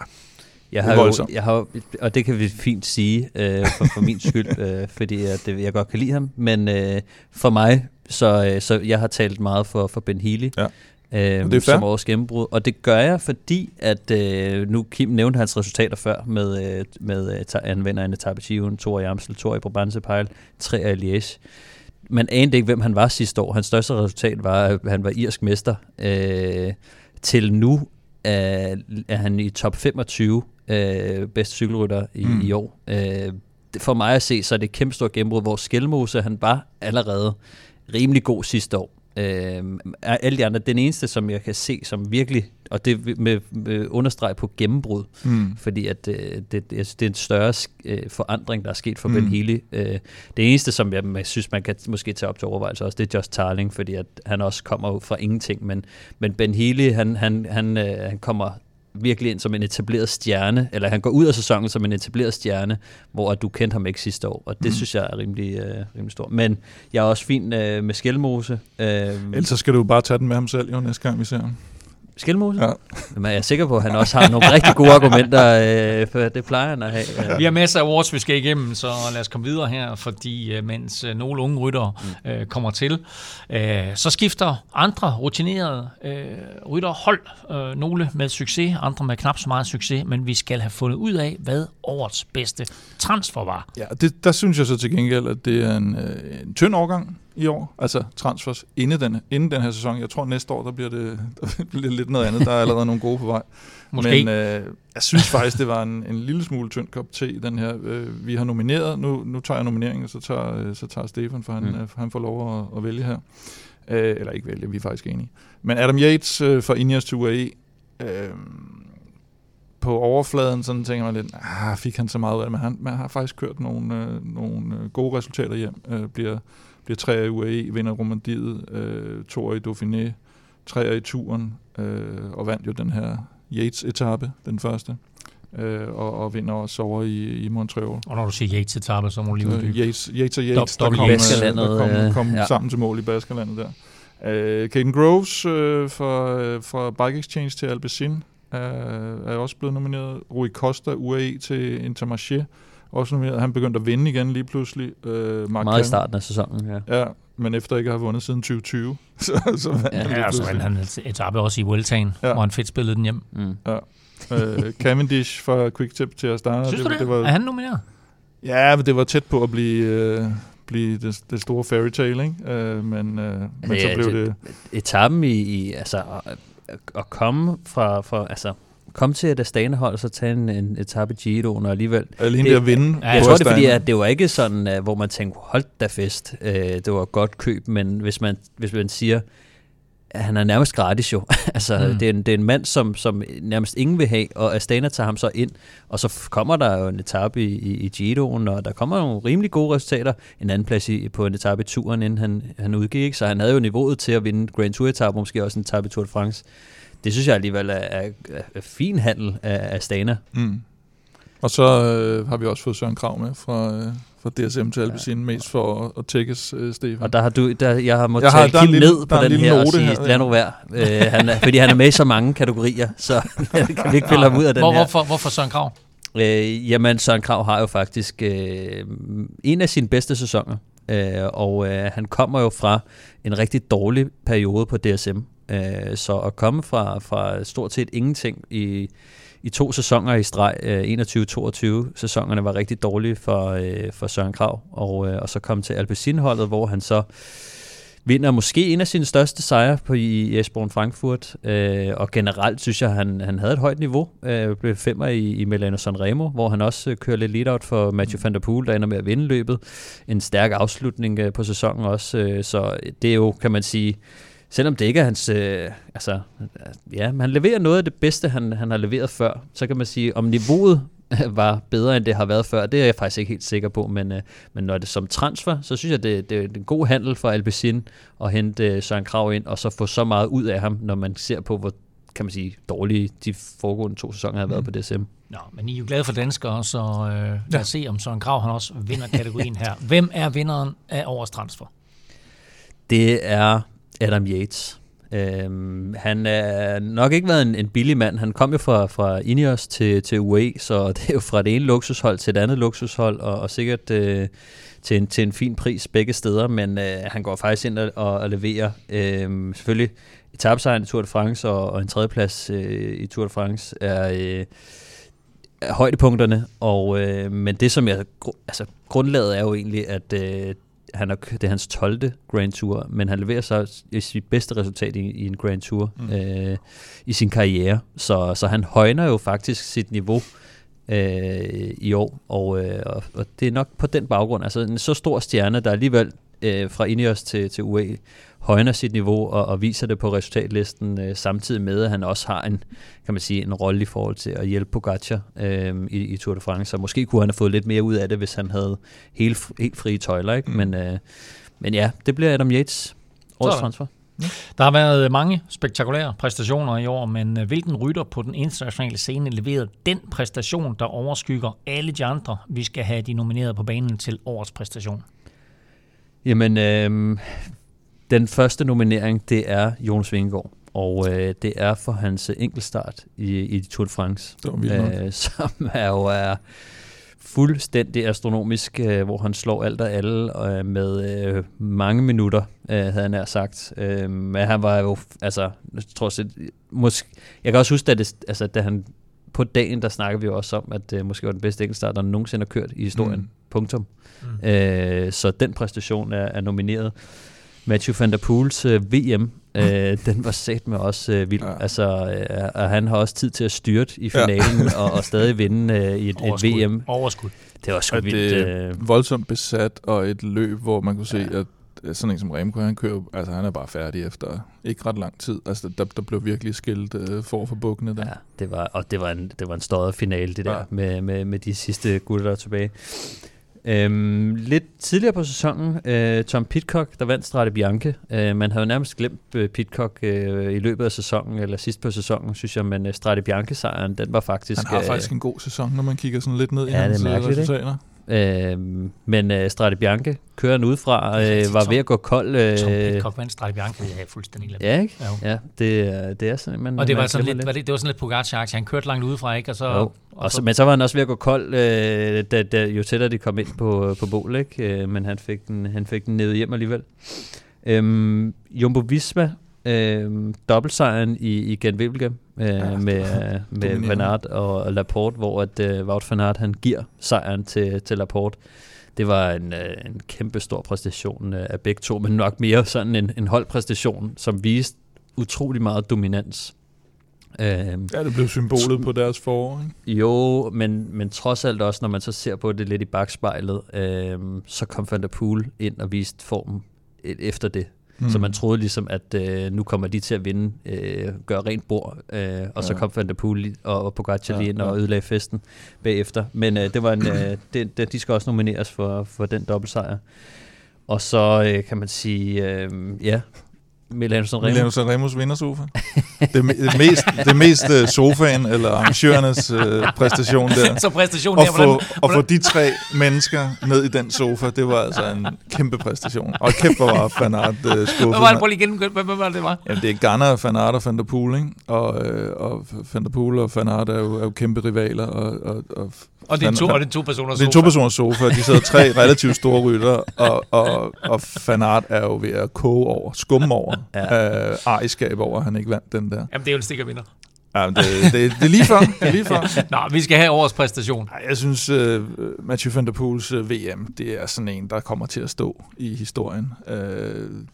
Speaker 3: Jeg har, jo, jeg har og det kan vi fint sige øh, for, for min skyld, øh, fordi at, jeg godt kan lide ham, men øh, for mig, så, øh, så jeg har talt meget for, for Ben Healy, ja øh, det er som årets gennembrud. Og det gør jeg, fordi at øh, nu Kim nævnte hans resultater før med, øh, med øh, anvender en etape 20, to i Amstel, to i Brabantse Pejl, tre i Liège. Man anede ikke, hvem han var sidste år. Hans største resultat var, at han var irsk mester. Øh, til nu er, er han i top 25 øh, bedste cykelrytter i, mm. i år. Øh, for mig at se, så er det et kæmpe stort gennembrud, hvor Skelmose, han var allerede rimelig god sidste år. Øh, er alle de andre, den eneste, som jeg kan se, som virkelig, og det med, med understreg på gennembrud, mm. fordi at øh, det, det, det er en større øh, forandring, der er sket for mm. Ben Healy. Øh, det eneste, som jeg, jeg synes, man kan måske tage op til overvejelse også, det er Just Tarling, fordi at han også kommer fra ingenting, men, men Ben Healy, han, han, han, øh, han kommer virkelig ind som en etableret stjerne, eller han går ud af sæsonen som en etableret stjerne, hvor du kendte ham ikke sidste år, og det mm. synes jeg er rimelig, øh, rimelig stort. Men jeg er også fin øh, med Skelmose. Øh,
Speaker 4: Ellers så skal du bare tage den med ham selv, jo, næste gang vi ser ham.
Speaker 3: Skelmose? Ja. Men jeg er sikker på, at han også har nogle rigtig gode argumenter, øh, for det plejer han at have.
Speaker 2: Ja. Vi har masser af awards, vi skal igennem, så lad os komme videre her, fordi øh, mens øh, nogle unge rytter mm. øh, kommer til, øh, så skifter andre rutinerede øh, rytter hold, øh, nogle med succes, andre med knap så meget succes, men vi skal have fundet ud af, hvad årets bedste transfer var.
Speaker 4: Ja, det, der synes jeg så til gengæld, at det er en, øh, en tynd overgang i år, altså transfers, inden den, inden den her sæson. Jeg tror næste år, der bliver det, *laughs* der bliver lidt noget andet. Der er allerede nogle gode på vej.
Speaker 2: Måske.
Speaker 4: Men øh, jeg synes faktisk, det var en, en lille smule tynd kop te, den her. Øh, vi har nomineret, nu, nu tager jeg nomineringen, så tager, øh, så tager Stefan, for han, mm. øh, han får lov at, at vælge her. Øh, eller ikke vælge, vi er faktisk enige. Men Adam Yates øh, fra Ineos to UAE, øh, på overfladen, sådan tænker man lidt, ah, fik han så meget ud af det, men han, man har faktisk kørt nogle, øh, nogle øh, gode resultater hjem, øh, bliver bliver tre i UAE, vinder Romandiet, øh, to i Dauphiné, tre i turen, øh, og vandt jo den her Yates-etappe, den første. Øh, og, og vinder også over i, i Montreal. Og
Speaker 2: når du siger Yates-etappe, så må du lige
Speaker 4: uddybe. Øh, Yates, Yates og Yates, der kom, der kom, kom ja. sammen til mål i Baskerlandet der. Øh, Caden Groves øh, fra, øh, fra Bike Exchange til Alpecin øh, er også blevet nomineret. Rui Costa, UAE til Intermarché også nomineret. Han begyndte at vinde igen lige pludselig.
Speaker 3: Øh, Mark Meget i starten af sæsonen,
Speaker 4: ja. Ja, men efter ikke at have vundet siden 2020. *laughs* så,
Speaker 2: så ja, ja så vandt han etappe også i Vueltaen, ja. hvor han fedt spillede den hjem. Mm.
Speaker 4: Ja. Øh, Cavendish fra Quick til at starte.
Speaker 2: Synes det, du det? det var, er han nomineret?
Speaker 4: Ja, men det var tæt på at blive... Øh, blive det, det store fairy tale, ikke? Øh, men, øh, men ja, så blev det...
Speaker 3: Etappen i, i altså, at, at komme fra, fra altså, komme til et Astana-hold, og så tage en, en etape Giro, og alligevel...
Speaker 4: Alene det, at vinde.
Speaker 3: Ja, jeg tror, det er fordi, at det var ikke sådan, uh, hvor man tænkte, hold da fest, uh, det var godt køb, men hvis man, hvis man siger, han er nærmest gratis jo. *laughs* altså, mm. det, er en, det er en mand, som, som nærmest ingen vil have, og Astana tager ham så ind, og så kommer der jo en etape i, i, i Giroen, og der kommer nogle rimelig gode resultater. En anden plads i, på en etape i turen, inden han, han udgik, så han havde jo niveauet til at vinde Grand Tour etape, måske også en etape i Tour de France. Det synes jeg alligevel er, er, er fin handel af Astana. Mm.
Speaker 4: Og så øh, har vi også fået Søren Krav med fra, øh, fra DSM til Alpecin, ja. mest for at, at tækkes, øh, Stefan.
Speaker 3: Og der har du, der, jeg har måttet tage Kim ned på den her og sige, her, lad nu være. øh, han er, fordi han er med i så mange kategorier, så *laughs* kan vi ikke pille ham ud af den
Speaker 2: Hvor,
Speaker 3: her.
Speaker 2: Hvorfor, hvorfor Søren Krav?
Speaker 3: Øh, jamen, Søren Krav har jo faktisk øh, en af sine bedste sæsoner, øh, og øh, han kommer jo fra en rigtig dårlig periode på DSM. Øh, så at komme fra, fra stort set ingenting i i to sæsoner i streg. Øh, 21-22 sæsonerne var rigtig dårlige for, øh, for Søren Krav, og, øh, og så kom til Alpecin-holdet, hvor han så vinder måske en af sine største sejre på i Esbjerg Frankfurt, øh, og generelt synes jeg, han, han havde et højt niveau. Øh, blev femmer i, i Milano Sanremo, hvor han også øh, kører lidt lead-out for Mathieu van der Poel, der ender med at vinde løbet. En stærk afslutning øh, på sæsonen også, øh, så det er jo, kan man sige, selvom det ikke er hans, øh, altså, ja, men han leverer noget af det bedste, han, han har leveret før. Så kan man sige, om niveauet *laughs* var bedre, end det har været før, det er jeg faktisk ikke helt sikker på, men, øh, men når det som transfer, så synes jeg, det, det er en god handel for Alpecin at hente øh, Søren Krav ind, og så få så meget ud af ham, når man ser på, hvor kan man sige, dårlige de foregående to sæsoner har været mm. på DSM.
Speaker 2: Nå, men I er jo glade for danskere, så øh, lad ja. os se, om Søren Krav han også vinder kategorien her. Hvem er vinderen af årets transfer?
Speaker 3: Det er Adam Yates. Øhm, han er nok ikke været en, en billig mand. Han kom jo fra, fra Ineos til, til UAE, så *laughs* det er jo fra det ene luksushold til et andet luksushold, og, og sikkert øh, til, en, til en fin pris begge steder, men øh, han går faktisk ind og, og, og leverer øh, selvfølgelig etabsejren i Tour de France og, og en tredjeplads øh, i Tour de France er... Øh, højdepunkterne, og, øh, men det som jeg, altså grundlaget er jo egentlig, at øh, han er, det er hans 12. Grand Tour, men han leverer så sit bedste resultat i, i en Grand Tour mm. øh, i sin karriere. Så, så han højner jo faktisk sit niveau øh, i år, og, øh, og, det er nok på den baggrund, altså en så stor stjerne, der alligevel øh, fra Ineos til, til UE højner sit niveau og, og viser det på resultatlisten, øh, samtidig med, at han også har en, kan man sige, en rolle i forhold til at hjælpe Pogacar øh, i, i Tour de France. Så måske kunne han have fået lidt mere ud af det, hvis han havde helt, helt frie tøjler. Ikke? Mm. Men, øh, men ja, det bliver Adam Yates årets transfer.
Speaker 2: Der har været mange spektakulære præstationer i år, men øh, hvilken rytter på den internationale scene leverede den præstation, der overskygger alle de andre, vi skal have de nomineret på banen til årets præstation?
Speaker 3: Jamen, øh, den første nominering, det er Jonas Vingegaard. Og øh, det er for hans enkeltstart i, i Tour de France,
Speaker 4: øh, *laughs*
Speaker 3: som er jo er fuldstændig astronomisk, øh, hvor han slår alt og alle øh, med øh, mange minutter, øh, havde han nær sagt. Øh, men han var jo, altså, tror jeg, måske, jeg kan også huske, at det, altså, da han på dagen, der snakker vi jo også om, at øh, måske var den bedste enkeltstart, der nogensinde har kørt i historien. Mm. Punktum. Mm. Øh, så den præstation er, er nomineret. Matthew van der Poels øh, VM, øh, *laughs* den var sat med også øh, vild. Ja. Altså, øh, og han har også tid til at styrte i finalen ja. *laughs* og, og stadig vinde øh, i et, et VM.
Speaker 2: Overskud.
Speaker 3: Det var sgu
Speaker 4: vildt. Det øh... voldsomt besat, og et løb, hvor man kunne se, ja. at sådan en som Remco, han kører, altså han er bare færdig efter ikke ret lang tid. Altså der, der blev virkelig skilt øh, for for bukkene der. Ja,
Speaker 3: det var, og det var en, det var en større finale, det der, ja. med, med, med de sidste gutter, der er tilbage. Øhm, lidt tidligere på sæsonen, øh, Tom Pitcock, der vandt Strade Bianche. Øh, man havde jo nærmest glemt øh, Pitcock øh, i løbet af sæsonen, eller sidst på sæsonen, synes jeg, men øh, Strade Bianche-sejren, den var faktisk...
Speaker 4: Han har øh, faktisk en god sæson, når man kigger sådan lidt ned i ja, hans det er øh, resultater. Ikke?
Speaker 3: Øh, men uh, Strade Bianche kører den udefra, uh, var ved at gå kold.
Speaker 2: Uh, Tom Pitcock vandt Strade Bianche, det er fuldstændig glemt.
Speaker 3: Ja, ikke? Jo. Ja, det, det er sådan, man,
Speaker 2: Og det var, sådan lidt, var det, det var sådan lidt Pogacar, han kørte langt udefra, ikke? Og så,
Speaker 3: jo. og så, men så var han også ved at gå kold, uh, da, da, jo tættere de kom ind på, på bål, ikke? Uh, men han fik den, han fik den ned hjem alligevel. Um, Jumbo Visma øh, dobbeltsejren i, i Gent Wevelgem øh, ja, med, med Van og Laporte, hvor at, øh, Wout Van Aert han giver sejren til, til Laporte. Det var en, øh, en kæmpe stor præstation øh, af begge to, men nok mere sådan en, en holdpræstation, som viste utrolig meget dominans
Speaker 4: Øhm, ja, det blev symbolet på deres forår,
Speaker 3: ikke? Jo, men, men trods alt også, når man så ser på det lidt i bagspejlet, øhm, så kom Van der Poel ind og viste formen efter det. Mm. Så man troede ligesom, at øh, nu kommer de til at vinde, øh, gøre rent bord, øh, og ja. så kom Van der Poel og, og Pogacar ja, lige ind og ødelagde festen bagefter. Men øh, det var en, øh, det, det, de skal også nomineres for, for den dobbeltsejr. Og så øh, kan man sige, øh, ja, Milano Sanremo.
Speaker 4: Milano Sanremos vindersofa. Det, det mest, det mest uh, sofaen, eller arrangørernes uh, præstation der. *laughs*
Speaker 2: Så præstation
Speaker 4: der, hvordan, få, Og få de tre mennesker ned i den sofa, det var altså en kæmpe præstation. Og kæft, hvor var Van Aert uh, skuffet. Hvad
Speaker 2: var det, prøv lige igen, hvad, var det, var?
Speaker 4: Jamen, det er Ganna, Van Aert og Van der Poel, ikke? Og, øh, og Van der Poel og Van Aert er jo, er jo kæmpe rivaler, og, og, og
Speaker 2: og det er to, og det er to personers
Speaker 4: sofa. Det er to personers sofa. De sidder tre *laughs* relativt store rytter, og, og, og Fanart er jo ved at koge over, skumme over, ja. øh, ejerskab over, at han ikke vandt den der.
Speaker 2: Jamen, det er jo en stikker vinder.
Speaker 4: Ja, det, det, det, er lige før. Det er lige før. *laughs*
Speaker 2: Nå, vi skal have årets præstation.
Speaker 4: Nej, jeg synes, uh, Mathieu van der Poels uh, øh, VM, det er sådan en, der kommer til at stå i historien. Uh,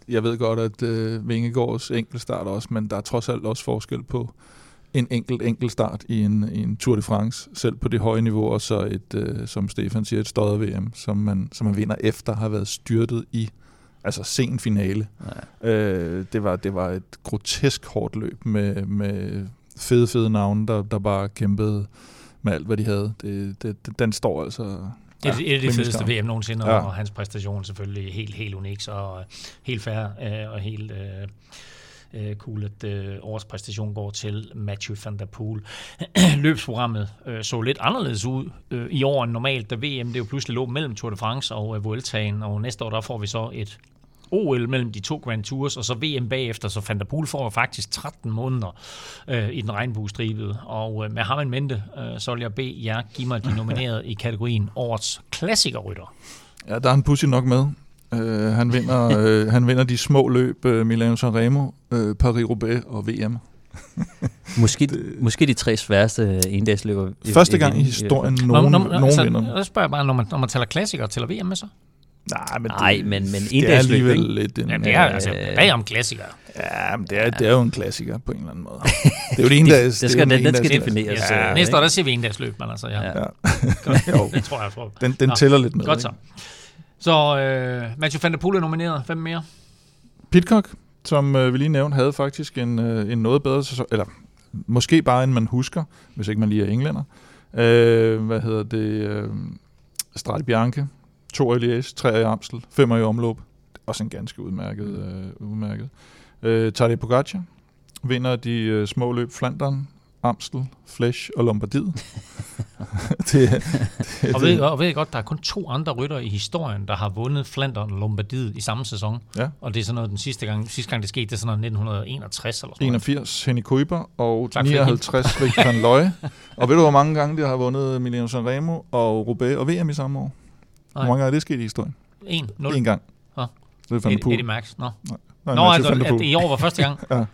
Speaker 4: jeg ved godt, at uh, Vingegaards enkeltstart også, men der er trods alt også forskel på en enkelt enkelt start i en, i en Tour de France, selv på det høje niveau, og så et, uh, som Stefan siger, et støjet VM, som man, som man vinder efter har været styrtet i altså sen finale. Ja. Øh, det, var, det var et grotesk hårdt løb med, med fede, fede navne, der, der bare kæmpede med alt, hvad de havde. Det, det, den står altså...
Speaker 2: Det er ja, et af de fedeste VM nogensinde, ja. og hans præstation selvfølgelig helt, helt unik, så helt fair øh, og helt... Øh, øh, cool, at øh, årets præstation går til Matthew van der Poel. *clears throat* Løbsprogrammet øh, så lidt anderledes ud øh, i år end normalt, da VM det jo pludselig lå mellem Tour de France og øh, Vueltaen, og næste år der får vi så et OL mellem de to Grand Tours, og så VM bagefter, så Van der Poel får faktisk 13 måneder øh, i den regnbuestribede. Og øh, med ham en mente, øh, så vil jeg bede jer give mig de nominerede i kategorien Årets Klassikerrytter.
Speaker 4: Ja, der er en pussy nok med. Uh, han, vinder, uh, han vinder de små løb, uh, Milano Sanremo, uh, Paris-Roubaix og VM. *laughs*
Speaker 3: måske, det, måske de tre sværeste endagsløber.
Speaker 4: Første gang i, historien, i, nogen, når, når, nogen
Speaker 2: så,
Speaker 4: vinder.
Speaker 2: Så spørger jeg bare, når man, når man tæller klassikere, tæller VM med så?
Speaker 3: Nej, men, Nej, det, men, men
Speaker 4: det er alligevel lidt en...
Speaker 2: Ja, det er altså bagom klassikere.
Speaker 4: Ja, men det er, det er jo en klassiker på en eller anden måde. *laughs* Det er jo det ene, der...
Speaker 3: det, det skal, den, den skal defineres.
Speaker 2: Ja, næste år, der siger vi en dags løb, men altså, ja. ja. Godt, *laughs* det tror jeg, tror.
Speaker 4: Den, den tæller lidt med.
Speaker 2: Godt så. Så øh, Mathieu van der Poel er nomineret. Hvem mere?
Speaker 4: Pitcock, som øh, vi lige nævnte, havde faktisk en, øh, en noget bedre sæson, eller måske bare end man husker, hvis ikke man lige er englænder. Øh, hvad hedder det? Øh, Strade Bianche, to i Liège, tre i Amstel, fem i omløb. Også en ganske udmærket. Øh, udmærket. Øh, Tadej Pogacar vinder de øh, små løb Flandern, Amstel, Flesh og Lombardiet. *laughs*
Speaker 2: det, det, og, ved, og ved godt, der er kun to andre rytter i historien, der har vundet Flandern og Lombardiet i samme sæson. Ja. Og det er sådan noget, den sidste gang, sidste gang det skete, det er sådan noget 1961 eller sådan
Speaker 4: 81 Henny Kuiper og tak 59 Rick van Looy. og ved du, hvor mange gange de har vundet Milano Sanremo og Roubaix og VM i samme år? Hvor mange gange er det sket i historien?
Speaker 2: En, nul.
Speaker 4: En gang.
Speaker 2: Ja. Det er Eddie Max. Nå. Nej,
Speaker 4: nej,
Speaker 2: Nå, altså, at i år var første gang.
Speaker 4: ja.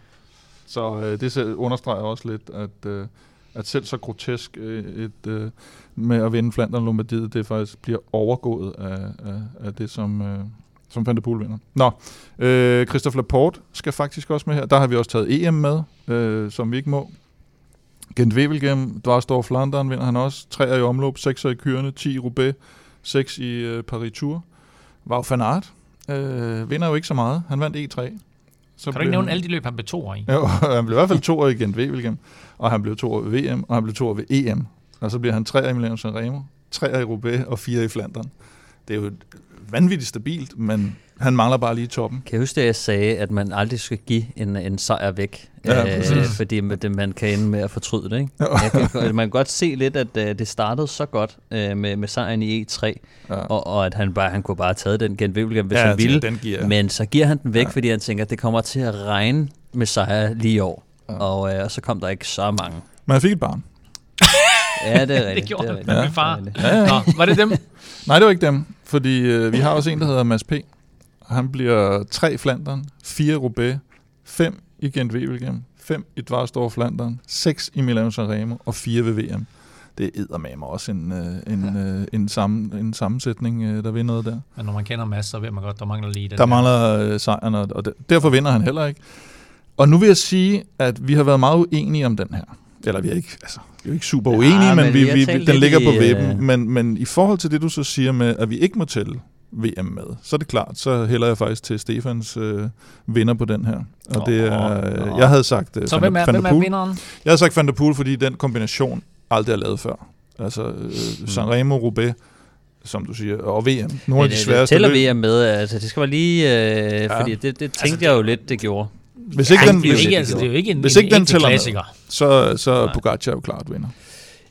Speaker 4: Så øh, det understreger også lidt, at, øh, at selv så grotesk øh, et, øh, med at vinde Flandern Lombardiet, det faktisk bliver overgået af, af, af det, som, øh, som Van der Poel vinder. Nå, øh, Christophe Laporte skal faktisk også med her. Der har vi også taget EM med, øh, som vi ikke må. Gent Wevelgem, Dvarstor Flandern vinder han også. Tre i omløb, seks i Kyrene, 10 i Roubaix, 6 i øh, Paris Tour. Wout van Aert øh, vinder jo ikke så meget. Han vandt E3.
Speaker 2: Så kan du ikke nævne alle de løb, han blev to i?
Speaker 4: Jo, han blev i hvert fald to år i Gent Wevelgem, og han blev to år ved VM, og han blev to år ved EM. Og så bliver han tre i Milano Sanremo, tre i Roubaix og fire i Flandern. Det er jo vanvittigt stabilt, men han mangler bare lige toppen.
Speaker 3: Kan jeg huske, at jeg sagde, at man aldrig skal give en, en sejr væk? Ja, øh, fordi man, kan ende med at fortryde det. Ikke? Jeg kan, man kan godt se lidt, at uh, det startede så godt uh, med, med sejren i E3, ja. og, og at han, bare, han kunne bare have taget den Gent Wevelgem, hvis ja, han ville. Den giver. Men så giver han den væk, ja. fordi han tænker, at det kommer til at regne med sejre lige i år. Ja. Og, og så kom der ikke så mange.
Speaker 4: Men han fik et barn. *laughs*
Speaker 3: ja, det er *laughs* rigtigt.
Speaker 2: det gjorde det er han, min far. Ja, ja. Nå, var det dem? *laughs*
Speaker 4: Nej, det var ikke dem, fordi øh, vi har også en, der hedder Mads P. Han bliver tre Flandern, fire Roubaix, fem i Gent Wevelgem, fem i Dvarstor Flandern, seks i Milano Sanremo og fire ved VM. Det er med også en, øh, en, ja. Øh, en, sammen, en sammensætning, øh, der vinder noget der.
Speaker 2: Men når man kender Mads, så ved man godt, der mangler lige
Speaker 4: det. Der, der. mangler øh, sejren, og derfor vinder han heller ikke. Og nu vil jeg sige, at vi har været meget uenige om den her. Eller vi er ikke, altså, vi er ikke super uenige, ja, men, men vi, vi, vi, den ligger i, på vippen. Uh... Men, men i forhold til det, du så siger med, at vi ikke må tælle VM med, så er det klart, så hælder jeg faktisk til Stefans øh, vinder på den her. Og oh, det er, øh, jeg havde sagt...
Speaker 2: Øh, så hvem er, hvem er vinderen?
Speaker 4: Jeg havde sagt Van der Poel, fordi den kombination aldrig er lavet før. Altså øh, mm. Sanremo, Roubaix, som du siger, og VM.
Speaker 3: Nogle af de sværeste tæller VM med, altså det skal være lige, øh, ja. fordi det, det tænkte altså, jeg jo lidt, det gjorde.
Speaker 2: Hvis ikke den, det, er jo ikke, altså, det er jo ikke en, hvis ikke en, den tæller klassiker. Med,
Speaker 4: så, så er Pogacar jo klart vinder.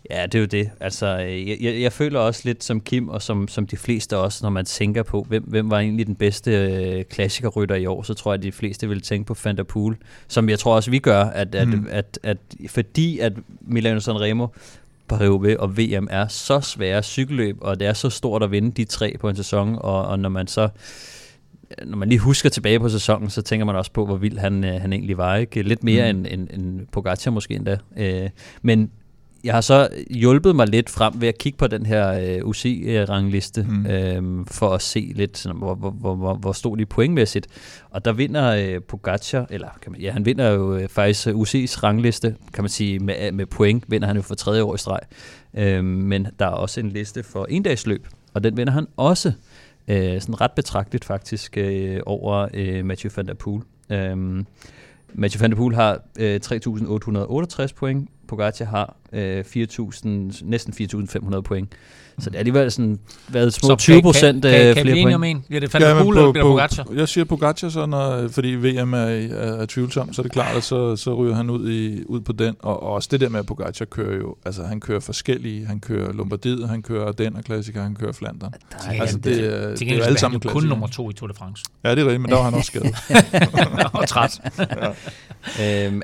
Speaker 3: Ja, det er jo det. Altså, jeg, jeg, jeg føler også lidt som Kim, og som, som de fleste også, når man tænker på, hvem, hvem var egentlig den bedste øh, klassikerrytter i år, så tror jeg, at de fleste vil tænke på Van der Poel, som jeg tror også, vi gør, at, at, mm. at, at, at fordi at Milano Sanremo paris og VM er så svære cykelløb, og det er så stort at vinde de tre på en sæson, og, og når man så når man lige husker tilbage på sæsonen, så tænker man også på, hvor vild han, øh, han egentlig var. Ikke? Lidt mere mm. end, end, end Pogacar måske endda. Øh, men jeg har så hjulpet mig lidt frem ved at kigge på den her øh, UC-rangliste, mm. øh, for at se lidt, sådan, hvor, hvor, hvor, hvor, stod de pointmæssigt. Og der vinder øh, Pogacar, eller kan man, ja, han vinder jo øh, faktisk UC's rangliste, kan man sige, med, med point, vinder han jo for tredje år i streg. Øh, men der er også en liste for endagsløb, og den vinder han også øh, Øh, sådan ret betragteligt faktisk øh, over øh, Mathieu van der Poel. Øh, Mathieu van der Poel har øh, 3.868 point, Pogacar har øh, 4.000, næsten 4.500 point. Så det er alligevel sådan, været små 20 procent
Speaker 2: flere point. Kan vi enige om en? Bliver det Van der Poel, eller Pogacar?
Speaker 4: Jeg siger Pogacar, så når, fordi VM er, er, er tvivlsom, så er det klart, at så, så ryger han ud, i, ud på den. Og, og også det der med, at Pogacar kører jo, altså han kører forskellige, han kører Lombardiet, han kører den og klassiker, han kører Flandern.
Speaker 2: Altså det, det, det, det er jo alle sammen kun nummer to i Tour de France.
Speaker 4: Ja, det er rigtigt, men der var han også skadet. *laughs* *laughs*
Speaker 2: og træt.
Speaker 3: ja. øhm,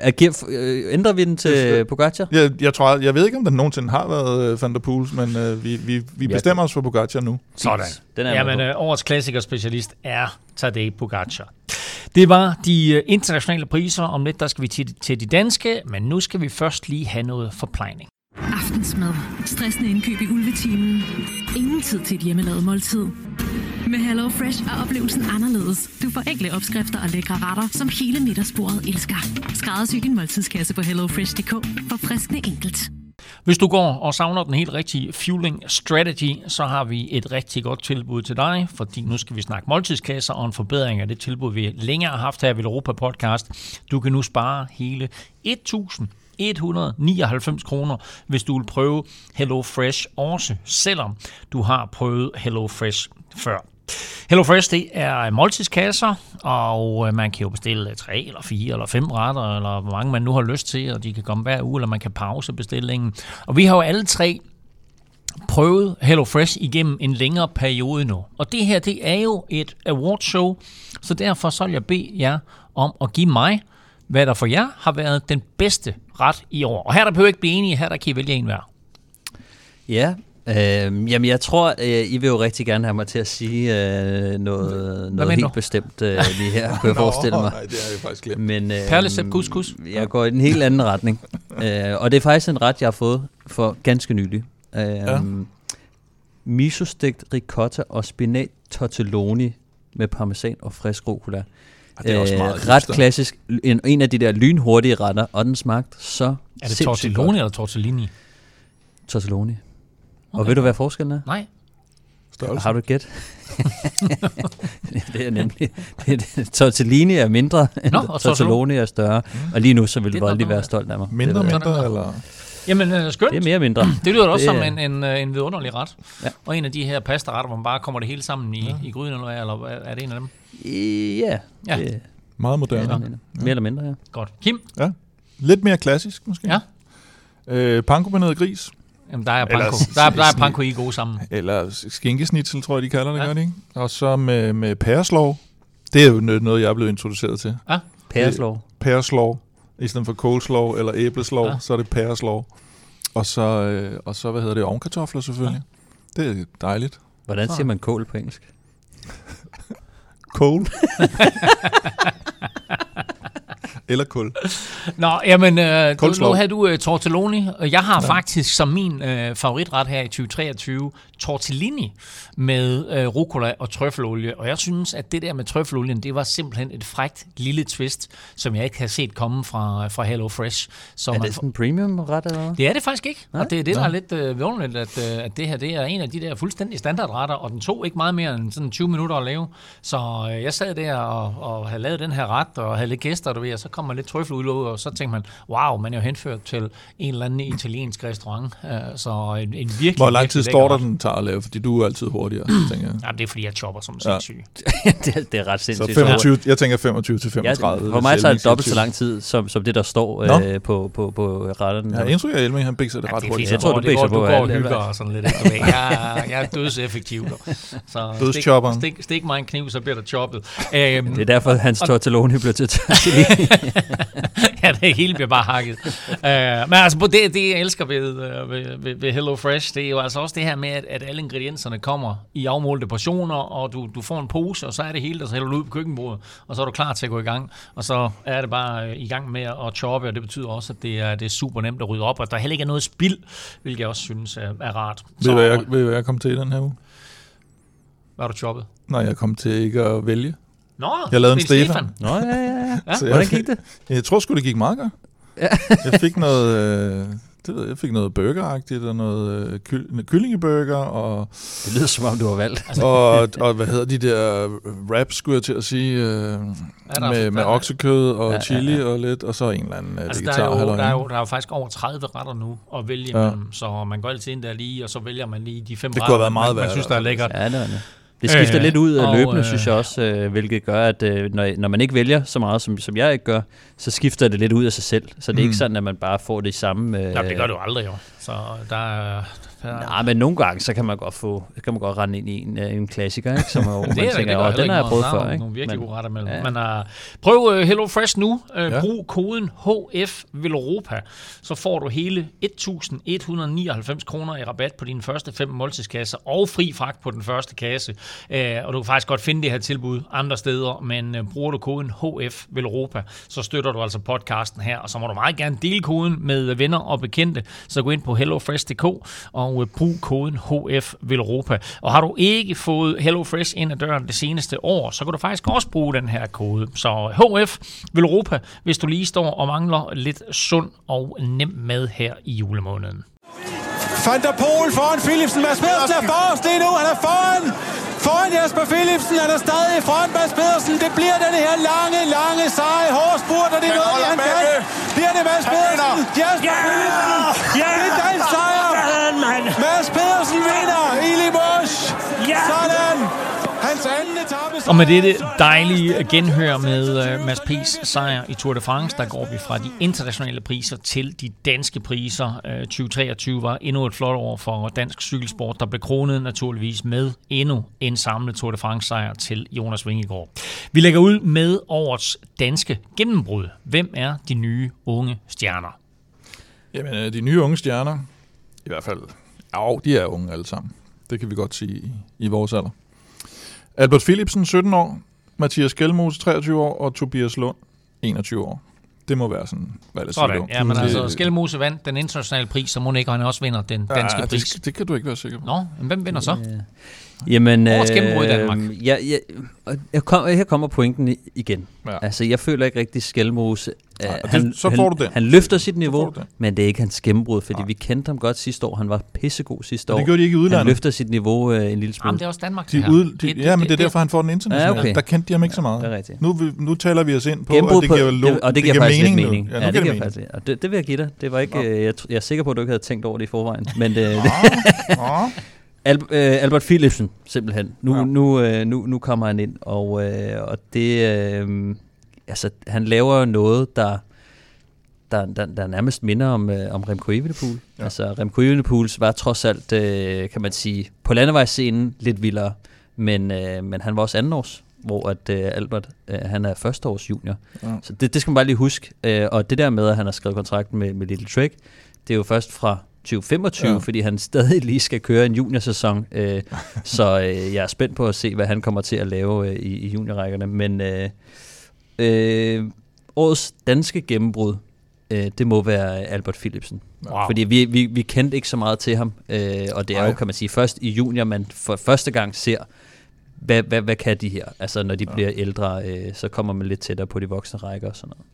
Speaker 3: øh, ændrer vi den til Pogacar?
Speaker 4: Jeg, jeg, tror, jeg ved ikke, om den nogensinde har været uh, Van der Poels, men uh, vi, vi, vi bestemmer os for Pogacar nu.
Speaker 2: Sådan. Den er Jamen, øh, årets klassikerspecialist er Tadej Pogacar. Det var de uh, internationale priser. Om lidt, der skal vi til, til de danske, men nu skal vi først lige have noget forplejning.
Speaker 5: Aftensmad. Stressende indkøb i ulvetimen. Ingen tid til et hjemmelavet måltid. Med Hello Fresh er oplevelsen anderledes. Du får enkle opskrifter og lækre retter, som hele middagsbordet elsker. Skræddersy din måltidskasse på hellofresh.dk for friskende enkelt.
Speaker 2: Hvis du går og savner den helt rigtige fueling strategy, så har vi et rigtig godt tilbud til dig, fordi nu skal vi snakke måltidskasser og en forbedring af det tilbud, vi længere har haft her ved Europa Podcast. Du kan nu spare hele 1000 199 kroner, hvis du vil prøve Hello Fresh også, selvom du har prøvet Hello Fresh før. HelloFresh, det er måltidskasser, og øh, man kan jo bestille øh, tre eller fire eller fem retter, eller hvor mange man nu har lyst til, og de kan komme hver uge, eller man kan pause bestillingen. Og vi har jo alle tre prøvet HelloFresh igennem en længere periode nu. Og det her, det er jo et awardshow, så derfor så vil jeg bede jer om at give mig, hvad der for jer har været den bedste ret i år. Og her der behøver ikke blive enige, her der kan I vælge en hver.
Speaker 3: Ja, Øh, jamen, jeg tror, øh, I vil jo rigtig gerne have mig til at sige øh, noget, noget helt bestemt øh, *laughs* lige her, kunne jeg forestille mig.
Speaker 4: Nej, det er jeg faktisk glemt.
Speaker 2: Men, øh, Perlecep couscous.
Speaker 3: Jeg går i en helt anden retning. *laughs* øh, og det er faktisk en ret, jeg har fået for ganske nylig. Øh, ja. Misostegt ricotta og spinat tortelloni med parmesan og frisk rucola.
Speaker 4: Det er også meget øh,
Speaker 3: ret klassisk. En, en af de der lynhurtige retter, og den smagte så
Speaker 2: Er det tortelloni eller tortellini?
Speaker 3: Tortelloni. Okay. Og ved du, hvad forskellen er?
Speaker 2: Nej.
Speaker 4: Størrelse.
Speaker 3: Har du gæt? *laughs* det er nemlig... Det, det, tortellini er mindre, end Nå, tortelloni er større. Mm. Og lige nu, så vil du aldrig være stolt af mig.
Speaker 4: Mindre, det, mindre, eller...
Speaker 2: Jamen, uh, skønt.
Speaker 3: Det er mere mindre.
Speaker 2: Det lyder også det, som en, en, øh, en vidunderlig ret. Ja. Og en af de her pastaretter, hvor man bare kommer det hele sammen i, ja. i gryden, eller, eller er det en af dem?
Speaker 3: Ja. ja. Det,
Speaker 4: Meget moderne.
Speaker 3: Ja. Mere eller mindre, ja.
Speaker 2: Godt. Kim?
Speaker 4: Ja. Lidt mere klassisk, måske.
Speaker 2: Ja.
Speaker 4: Øh, panko med noget gris.
Speaker 2: Jamen, der er panko. der, er, der er panko i gode sammen.
Speaker 4: Eller skinkesnitzel, tror jeg, de kalder det, ja. gør de ikke? Og så med, med pæreslov. Det er jo noget, jeg er blevet introduceret til.
Speaker 2: Ja,
Speaker 3: pæreslov.
Speaker 4: Pæreslov. I stedet for coleslaw eller æbleslov, ja. så er det pæreslov. Og så, øh, og så, hvad hedder det, ovenkartofler selvfølgelig. Ja. Det er dejligt.
Speaker 3: Hvordan siger man kål på engelsk? *laughs*
Speaker 4: Kål. *laughs* Eller kul.
Speaker 2: Nå, jamen, øh, nu, nu havde du uh, tortelloni, og jeg har ja. faktisk som min uh, favoritret her i 2023 tortellini med uh, rucola og trøffelolie. Og jeg synes, at det der med trøffelolien, det var simpelthen et frægt lille twist, som jeg ikke havde set komme fra, fra Hello Fresh.
Speaker 3: Så er det sådan en premium-ret eller
Speaker 2: Det er det faktisk ikke. Nej? Og det er det, der Nej. er lidt uh, vidunderligt, at, uh, at det her det er en af de der fuldstændig standardretter, og den tog ikke meget mere end sådan 20 minutter at lave. Så uh, jeg sad der og, og havde lavet den her ret, og havde lidt gæster, du ved, og så kom man lidt trøffel ud, og så tænkte man, wow, man er jo henført til en eller anden italiensk restaurant. Uh, så en, en virkelig,
Speaker 4: Hvor lang tid står der, den tager at lave? Fordi du er altid hurtigere, *clears throat* tænker jeg.
Speaker 2: Ja, det er fordi, jeg chopper som sindssyg.
Speaker 3: Ja. *laughs* det, det er ret sindssygt.
Speaker 4: Så 25, jeg tænker 25 til 35.
Speaker 3: Ja, for mig tager det dobbelt så lang tid, som, som det, der står øh, på, på, på retterne.
Speaker 4: Ja, indtryk af Elming, han bikser det ret hurtigt.
Speaker 2: Jeg tror, du bikser på. Du går og hygger og sådan lidt. Jeg, jeg er dødseffektiv. Så *laughs* stik, stik, stik mig en kniv, så bliver der choppet.
Speaker 3: Um, det er derfor, hans tortelloni bliver til *laughs* *laughs*
Speaker 2: ja, det hele bliver bare hakket. Uh, men altså, det, det jeg elsker ved, uh, ved, ved, ved Hello Fresh, det er jo altså også det her med, at, at alle ingredienserne kommer i afmålte portioner, og du, du får en pose, og så er det hele, der så hælder du ud på køkkenbordet, og så er du klar til at gå i gang. Og så er det bare uh, i gang med at choppe, og det betyder også, at det er, det er super nemt at rydde op, og der heller ikke er noget spild, hvilket jeg også synes er, er rart.
Speaker 4: Ved du, hvad jeg, ved, hvad jeg kom til i den her uge?
Speaker 2: Hvad har du choppet?
Speaker 4: Nej, jeg kom til ikke at vælge.
Speaker 2: Nå,
Speaker 4: jeg lavede en Stefan. Stefan.
Speaker 3: Nå, ja, ja, ja. Så Hvordan gik det?
Speaker 4: Jeg, jeg tror sgu, det gik meget godt. Ja. *laughs* jeg fik noget... Øh, det ved jeg, jeg fik noget burgeragtigt og noget øh, ky- kyllingeburger. Og,
Speaker 3: det lyder som om, du har valgt. *laughs*
Speaker 4: og, og hvad hedder de der wraps, skulle jeg til at sige, øh, med, med oksekød og ja, chili ja, ja. og lidt, og så en eller anden altså,
Speaker 2: vegetar. Der er, jo, der, er jo, der er jo faktisk over 30 retter nu at vælge ja. imellem, så man går altid ind der lige, og så vælger man lige de fem
Speaker 4: det
Speaker 2: retter,
Speaker 4: kunne have været meget
Speaker 2: man, man synes, der er lækkert.
Speaker 3: Ja, det er det. Det skifter øh, lidt ud af løbende, øh, synes jeg også, øh, hvilket gør, at øh, når, når man ikke vælger så meget, som, som jeg ikke gør, så skifter det lidt ud af sig selv. Så det er mm. ikke sådan, at man bare får det samme... Øh,
Speaker 2: Jamen, det gør du aldrig jo. Så der er,
Speaker 3: der... Nej, men nogle gange, så kan man godt få, kan man godt rende ind i en, øh, en klassiker, ikke? Som *laughs* er, det man tænker, det den har jeg prøvet før. Ikke?
Speaker 2: Nogle virkelig men, gode retter mellem. Ja. Men uh, prøv uh, Hello Fresh nu. Uh, ja. Brug koden HF Europa, så får du hele 1.199 kroner i rabat på dine første fem måltidskasser, og fri fragt på den første kasse. Uh, og du kan faktisk godt finde det her tilbud andre steder, men uh, bruger du koden HF Europa, så støtter du altså podcasten her, og så må du meget gerne dele koden med venner og bekendte, så gå ind på hellofresh.dk og øh, brug koden HF Velropa. Og har du ikke fået HelloFresh ind ad døren det seneste år, så kan du faktisk også bruge den her kode. Så HF Velropa, hvis du lige står og mangler lidt sund og nem mad her i julemåneden.
Speaker 6: Van der Pol foran Philipsen. Mads Pedersen er forrest lige nu. Han er foran, foran Jasper Philipsen. Han er stadig foran Mads Pedersen. Det bliver den her lange, lange, seje hårspurt, og det er noget, han kan. Bliver det Mads Pedersen? Jasper Philipsen. Ja! Det er dansk sejr. Mads Pedersen vinder i Limoges. Sådan. Hans anden etape.
Speaker 2: Og med dette dejlige genhør med uh, Mads P's sejr i Tour de France, der går vi fra de internationale priser til de danske priser. Uh, øh, 2023 var endnu et flot år for dansk cykelsport, der blev kronet naturligvis med endnu en samlet Tour de France sejr til Jonas Vingegaard. Vi lægger ud med årets danske gennembrud. Hvem er de nye unge stjerner?
Speaker 4: Jamen, øh, de nye unge stjerner, i hvert fald, ja, de er unge alle sammen. Det kan vi godt sige i, vores alder. Albert Philipsen, 17 år, Mathias Gjelmose, 23 år, og Tobias Lund, 21 år. Det må være sådan, hvad det
Speaker 2: Sådan, ja, men altså, Skelmose vandt den internationale pris, så må ikke han også vinder den danske ja, pris.
Speaker 4: Det, det kan du ikke være sikker på.
Speaker 2: Nå, men hvem vinder så? Ja.
Speaker 3: Jamen,
Speaker 2: Årets gennembrud i Danmark.
Speaker 3: Øh, ja, ja, jeg kom, her kommer pointen igen. Ja. Altså, jeg føler ikke rigtig Skelmose. Ja, han, det,
Speaker 4: så får du det.
Speaker 3: Han løfter sit niveau, det. men det er ikke hans gennembrud, fordi ja. vi kendte ham godt sidste år. Han var pissegod sidste år.
Speaker 4: Det gjorde de ikke i udlandet.
Speaker 3: Han løfter sit niveau uh, en lille smule.
Speaker 2: Jamen, det er også Danmark,
Speaker 4: de det her. Ud, de, det, ja, men det er derfor, han får den internationale. Ja, okay. Der kendte de ham ikke så meget. Ja, det er rigtigt. Nu, nu taler vi os ind på,
Speaker 3: gennembrud
Speaker 4: og det giver,
Speaker 3: på, det, og det, det giver, giver mening, mening. Ja, nu ja, det giver faktisk, og det, det vil jeg give dig. Det var ikke, øh, jeg, jeg er sikker på, at du ikke havde tænkt over det i forvejen. Men det, *laughs* Al, øh, Albert Philipsen, simpelthen. Nu, ja. nu, øh, nu, nu kommer han ind, og, øh, og det, øh, altså, han laver noget, der, der, der, der nærmest minder om, øh, om Remco Evenepoel. Ja. Altså, Remco Evenepoel var trods alt, øh, kan man sige, på landevejsscenen lidt vildere, men, øh, men han var også andenårs, hvor at øh, Albert, øh, han er førsteårs junior. Ja. Så det, det skal man bare lige huske. Øh, og det der med, at han har skrevet kontrakt med, med Little Trek, det er jo først fra 2025, ja. fordi han stadig lige skal køre en juniorsæson. Øh, *laughs* så øh, jeg er spændt på at se, hvad han kommer til at lave øh, i, i juniorrækkerne. Men øh, øh, årets danske gennembrud, øh, det må være Albert Philipsen. Wow. Fordi vi, vi, vi kendte ikke så meget til ham, øh, og det er Ej. jo, kan man sige, først i junior, man for første gang ser, hvad, hvad, hvad kan de her? Altså, når de ja. bliver ældre, øh, så kommer man lidt tættere på de voksne rækker og sådan noget.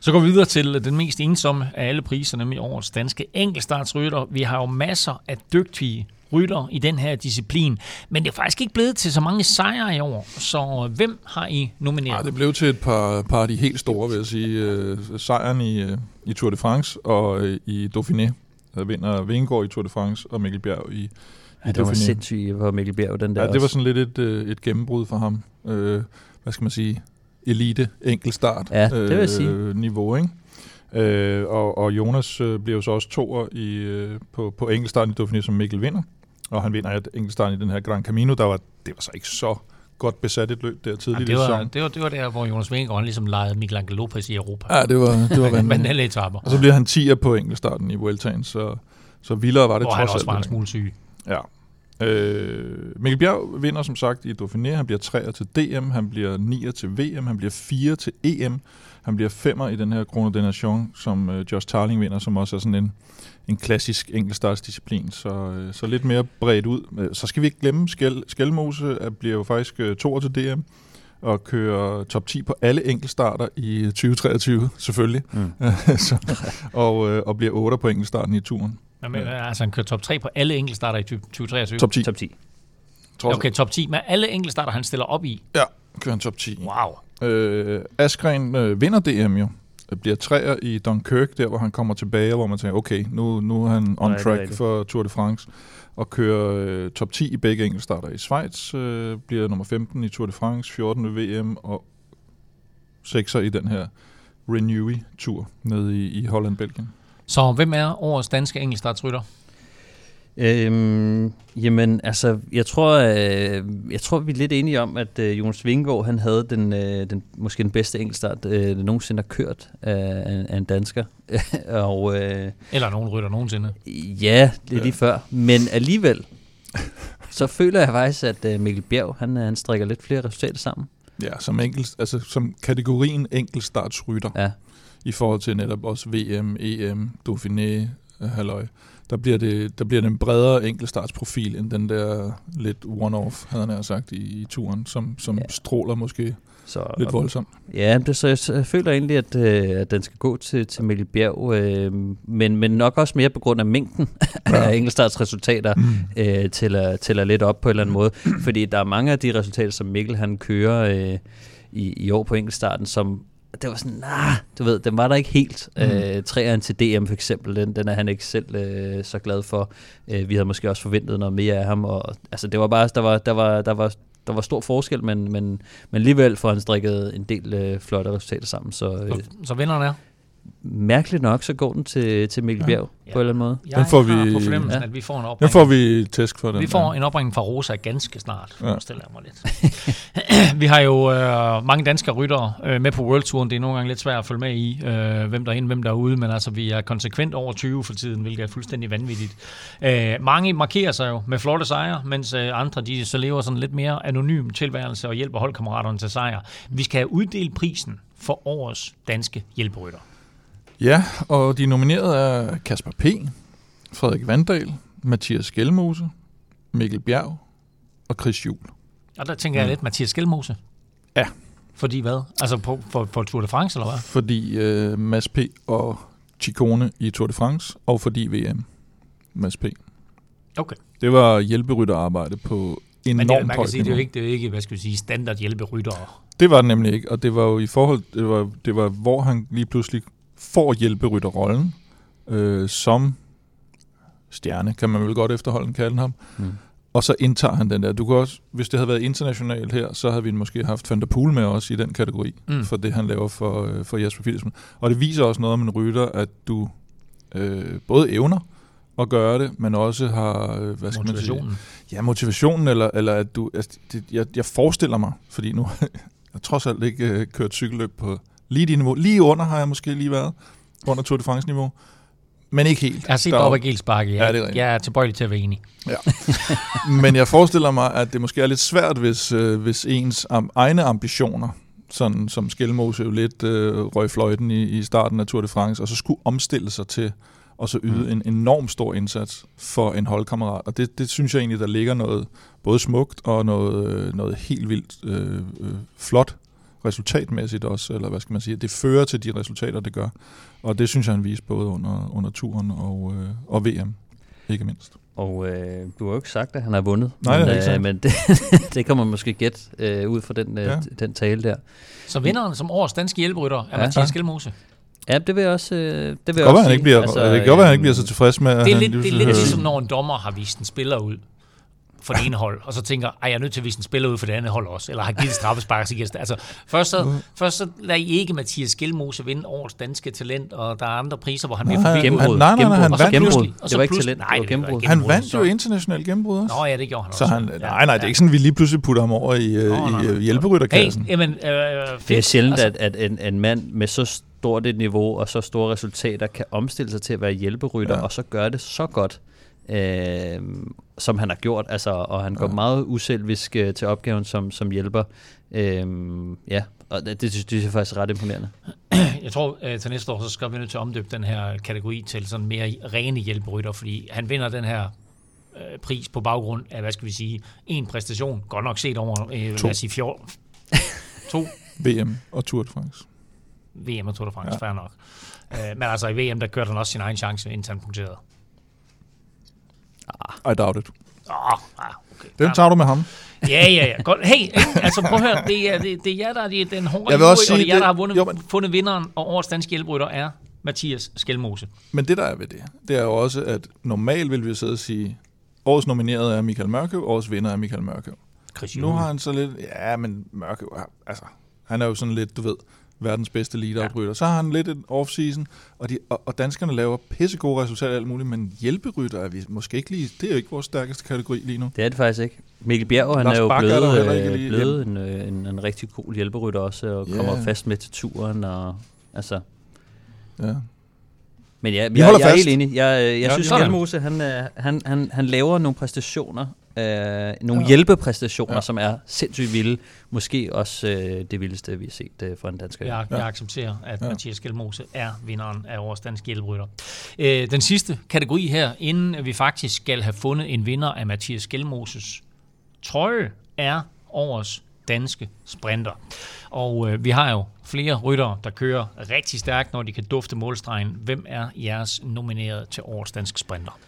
Speaker 2: Så går vi videre til den mest ensomme af alle priser, nemlig årets danske enkeltstartsrytter. Vi har jo masser af dygtige rytter i den her disciplin, men det er faktisk ikke blevet til så mange sejre i år, så hvem har I nomineret?
Speaker 4: Ja, det blev til et par, par af de helt store, vil jeg sige. Uh, sejren i, uh, i Tour de France og uh, i Dauphiné. Der vinder Vingegaard i Tour de France og Mikkel Bjerg i,
Speaker 3: Ja, det var sindssygt for Mikkel Bjerg, den der
Speaker 4: Ja, det var sådan lidt et, et gennembrud for ham. Uh, hvad skal man sige? Elite enkeltstart
Speaker 3: ja, det vil jeg sige.
Speaker 4: Øh, niveau, ikke? Øh, og, og Jonas øh, bliver jo så også toer i, øh, på, på enkeltstarten i Dauphiné, som Mikkel vinder. Og han vinder et enkeltstart i den her Grand Camino, der var, det var så ikke så godt besat et løb der tidligt
Speaker 2: ja, det, var, det, var, det var der, hvor Jonas Vingegaard ligesom legede Miguel Angel Lopez i Europa.
Speaker 4: Ja, det var, det var *laughs*
Speaker 2: vanvittigt.
Speaker 4: og så bliver han 10'er på enkeltstarten i Vueltaen, så, så vildere var det
Speaker 2: trods alt. Og han også var en smule syg.
Speaker 4: Ja, Øh, Mikkel Bjerg vinder som sagt i Dauphiné. Han bliver 3'er til DM, han bliver 9'er til VM, han bliver 4 til EM. Han bliver 5'er i den her Chrono de Nation, som øh, Josh Tarling vinder, som også er sådan en, en klassisk enkeltstartsdisciplin. Så, øh, så lidt mere bredt ud. Øh, så skal vi ikke glemme, Skel, Skelmose bliver jo faktisk øh, 2'er til DM og kører top 10 på alle enkeltstarter i 2023, selvfølgelig. Mm. *laughs* så, og, øh, og bliver 8 på enkeltstarten i turen.
Speaker 2: Men, ja. altså han kører top 3 på alle enkeltstarter i 2023?
Speaker 4: Top 10.
Speaker 3: Top 10.
Speaker 2: Tror okay, top 10 med alle enkeltstarter, han stiller op i?
Speaker 4: Ja, kører han top 10.
Speaker 2: Wow.
Speaker 4: Øh, Askren øh, vinder DM jo. Bliver træer i Dunkirk, der hvor han kommer tilbage, hvor man tænker, okay, nu, nu er han on track for Tour de France og kører øh, top 10 i begge enkeltstarter i Schweiz, øh, bliver nummer 15 i Tour de France, 14 ved VM og 6'er i den her Renewy-tur nede i, i Holland-Belgien.
Speaker 2: Så hvem er årets danske enkeltstartsrytter?
Speaker 3: Øhm, jamen, altså, jeg tror, øh, jeg tror, vi er lidt enige om, at øh, Jonas Vingegaard, han havde den, øh, den, måske den bedste enkeltstart, øh, der nogensinde har kørt af, af en dansker. *laughs*
Speaker 2: og, øh, Eller nogen rytter nogensinde.
Speaker 3: Ja, det er lige før. Men alligevel, *laughs* så føler jeg faktisk, at øh, Mikkel Bjerg, han, han strikker lidt flere resultater sammen.
Speaker 4: Ja, som, enkelt, altså, som kategorien enkeltstartsrytter.
Speaker 3: Ja
Speaker 4: i forhold til netop også VM, EM, Dauphiné, halløj. Der bliver, det, der bliver det en bredere enkeltstartsprofil end den der lidt one-off, havde han sagt, i, i turen, som, som ja. stråler måske så, lidt voldsomt.
Speaker 3: Ja, det, så jeg, jeg føler egentlig, at, øh, at den skal gå til, til Mikkel Bjerg, øh, men, men nok også mere på grund af mængden *laughs* ja. af enkeltstartsresultater mm. øh, tæller, tæller lidt op på en eller anden måde, fordi der er mange af de resultater, som Mikkel han kører øh, i, i år på enkeltstarten, som det var sådan, nah, du ved, den var der ikke helt. Mm. Øh, træeren til DM for eksempel, den, den er han ikke selv øh, så glad for. Øh, vi havde måske også forventet noget mere af ham, og altså, det var bare, der var, der var, der var, der var stor forskel, men, men, men alligevel får han strikket en del øh, flotte resultater sammen. Så, øh,
Speaker 2: så, så vinderen er?
Speaker 3: Mærkeligt nok, så går den til, til Mikkel Bjerg ja. på en eller anden måde.
Speaker 2: Jeg den får vi, på fornemmelsen, ja. at vi får en opringning.
Speaker 4: Den får vi tæsk for den.
Speaker 2: Vi får ja. en opringning fra Rosa ganske snart, ja. forestiller jeg mig lidt. *clears throat* vi har jo øh, mange danske ryttere øh, med på World Touren. Det er nogle gange lidt svært at følge med i, øh, hvem der er inde, hvem der er ude, men altså vi er konsekvent over 20 for tiden, hvilket er fuldstændig vanvittigt. Øh, mange markerer sig jo med flotte sejre, mens øh, andre de så lever sådan lidt mere anonym tilværelse og hjælper holdkammeraterne til sejr. Vi skal have uddelt prisen for årets danske hjælperytter.
Speaker 4: Ja, og de nominerede er Kasper P., Frederik Vandal, Mathias Skelmose, Mikkel Bjerg og Chris Juhl.
Speaker 2: Og der tænker jeg lidt, Mathias Skelmose.
Speaker 4: Ja.
Speaker 2: Fordi hvad? Altså på, for, for Tour de France, eller hvad?
Speaker 4: Fordi uh, Mads P. og Chicone i Tour de France, og fordi VM. Mads P.
Speaker 2: Okay.
Speaker 4: Det var hjælperytterarbejde på enormt Men
Speaker 2: det, man kan sige, det er jo ikke, det er jo ikke hvad skal vi sige, standard hjælperytter.
Speaker 4: Det var det nemlig ikke, og det var jo i forhold, det var, det var hvor han lige pludselig får hjælperytterrollen øh, som stjerne, kan man vel godt efterholden kalde ham. Mm. Og så indtager han den der. Du kan også, hvis det havde været internationalt her, så havde vi måske haft Van der Poel med os i den kategori, mm. for det han laver for, øh, for Jasper Philipsen. Og det viser også noget om en rytter, at du øh, både evner at gøre det, men også har, øh, hvad skal man sige? Ja, motivationen, eller, eller at du, altså, det, jeg, jeg forestiller mig, fordi nu *laughs* jeg trods alt ikke øh, kørt cykelløb på Lige, de niveau. lige under har jeg måske lige været, under Tour de France-niveau. Men ikke helt.
Speaker 2: Jeg har set Bob Gils bakke, ja. ja det er jeg er tilbøjelig til at være enig.
Speaker 4: Ja. *laughs* Men jeg forestiller mig, at det måske er lidt svært, hvis, øh, hvis ens am, egne ambitioner sådan, som Skelmose jo lidt øh, røg fløjten i, i starten af Tour de France, og så skulle omstille sig til og så yde mm. en enorm stor indsats for en holdkammerat. Og det, det synes jeg egentlig, der ligger noget både smukt og noget, øh, noget helt vildt øh, øh, flot resultatmæssigt også, eller hvad skal man sige, det fører til de resultater, det gør. Og det synes jeg, han viste både under, under turen og, øh, og VM, ikke mindst.
Speaker 3: Og øh, du har jo ikke sagt, at han har vundet.
Speaker 4: Nej,
Speaker 3: men,
Speaker 4: det er ikke
Speaker 3: øh, men *laughs* det, det kan man måske gætte øh, ud fra den, øh, ja. den tale der.
Speaker 2: Så vinderen som årets danske hjælperytter er ja. Mathias Skelmose.
Speaker 3: Ja, det vil jeg også øh, det vil
Speaker 4: det
Speaker 3: jeg også
Speaker 4: han ikke bliver, altså, det kan være, han ikke bliver så tilfreds med,
Speaker 2: det er lidt, det er lidt ligesom, når en dommer har vist en spiller ud for det ene hold, og så tænker, at jeg er nødt til at vise en spiller ud for det andet hold også, eller har givet straffespark, så Altså, først så, mm. først så lader I ikke Mathias Skelmose vinde årets danske talent, og der er andre priser, hvor han bliver
Speaker 3: forbi.
Speaker 4: Gennembrud. Nej, nej, nej, han
Speaker 3: vandt gennembrud. Det var ikke talent, nej, det var gennembrud.
Speaker 4: Han vandt jo international gennembrud også.
Speaker 2: Nå ja, det gjorde han
Speaker 4: så
Speaker 2: også.
Speaker 4: Han, nej, nej, det er ikke sådan, vi lige pludselig putter ham over i, Nå, i, i hjælperytterkassen.
Speaker 2: Hey, jamen, øh,
Speaker 3: det er sjældent, altså, at, at en, en mand med så stort et niveau og så store resultater kan omstille sig til at være hjælperytter, ja. og så gøre det så godt øh, som han har gjort, altså, og han går ja. meget uselvisk øh, til opgaven som, som hjælper. Øh, ja, og det, det, det, det er faktisk ret imponerende.
Speaker 2: Jeg tror, øh, til næste år, så skal vi nødt til at omdøbe den her kategori til sådan mere rene hjælperytter, fordi han vinder den her øh, pris på baggrund af, hvad skal vi sige, en præstation, godt nok set over, øh, lad os sige, fjord. *laughs* to.
Speaker 4: VM og Tour de France.
Speaker 2: VM og Tour de France, ja. fair nok. Øh, men altså i VM, der kørte han også sin egen chance, indtil han punkterede.
Speaker 4: Ah. I doubt it.
Speaker 2: Ah, ah, okay.
Speaker 4: Den tager du med ham.
Speaker 2: ja, ja, ja. Godt. Hey, altså prøv at høre, det er, det, det er jer, der er den hårde jeg vil også sige, og det er jer, der har vundet, jo, men... fundet vinderen, og årets danske hjælprytter er Mathias Skelmose.
Speaker 4: Men det, der er ved det, det er jo også, at normalt vil vi sidde og sige, årets nomineret er Michael Mørkøv, årets vinder er Michael Mørkøv. Nu har han så lidt, ja, men Mørkøv, altså, han er jo sådan lidt, du ved, verdens bedste leaderrytter. Ja. Så har han lidt en off-season, og, de, og, og danskerne laver pissegode resultater alt muligt, men hjælperytter er vi måske ikke lige, det er jo ikke vores stærkeste kategori lige nu.
Speaker 3: Det er det faktisk ikke. Mikkel Bjerg, han Lars er jo Bakker blevet, er øh, blevet en, øh, en, en rigtig god hjælperytter også, og yeah. kommer fast med til turen, og altså...
Speaker 4: Ja.
Speaker 3: Men ja, jeg, jeg, jeg er helt enig. Jeg, jeg ja, synes, at han, han, han, han laver nogle præstationer, øh, nogle ja. hjælpepræstationer, ja. som er sindssygt vilde. Måske også øh, det vildeste, vi har set øh, for en dansker.
Speaker 2: Jeg, jeg accepterer, at ja. Mathias Gjelmose er vinderen af vores danske hjælperytter. Øh, den sidste kategori her, inden vi faktisk skal have fundet en vinder af Mathias Gjelmoses trøje, er årets danske sprinter. Og øh, vi har jo flere ryttere, der kører rigtig stærkt, når de kan dufte målstregen. Hvem er jeres nomineret til årets danske sprinter?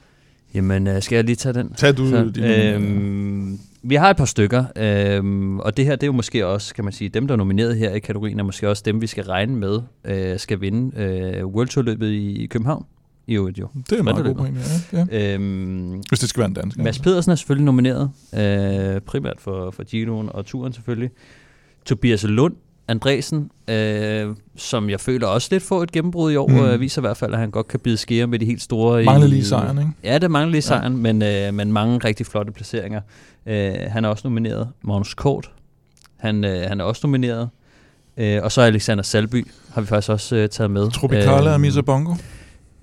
Speaker 3: Jamen, øh, skal jeg lige tage den?
Speaker 4: Tag du
Speaker 3: Så, øhm, Vi har et par stykker, øhm, og det her det er jo måske også, kan man sige, dem der er nomineret her i kategorien, er måske også dem, vi skal regne med, øh, skal vinde øh, World Tour-løbet i København. I øvrigt jo.
Speaker 4: Det er meget god point, ja. ja. Øhm, Hvis det skal være en dansk.
Speaker 3: Mads Pedersen er selvfølgelig nomineret, øh, primært for, for Giroen og turen selvfølgelig. Tobias Lund Andresen, øh, som jeg føler også lidt får et gennembrud i år, mm. øh, viser i hvert fald, at han godt kan bide skære med de helt store.
Speaker 4: Mangler lige sejren, ikke?
Speaker 3: Ja, det mangler lige sejren, ja. men, øh, men mange rigtig flotte placeringer. Øh, han er også nomineret. Magnus Kort, han, øh, han er også nomineret. Øh, og så Alexander Salby har vi faktisk også øh, taget med.
Speaker 4: Tropicale øh, og Misa Bongo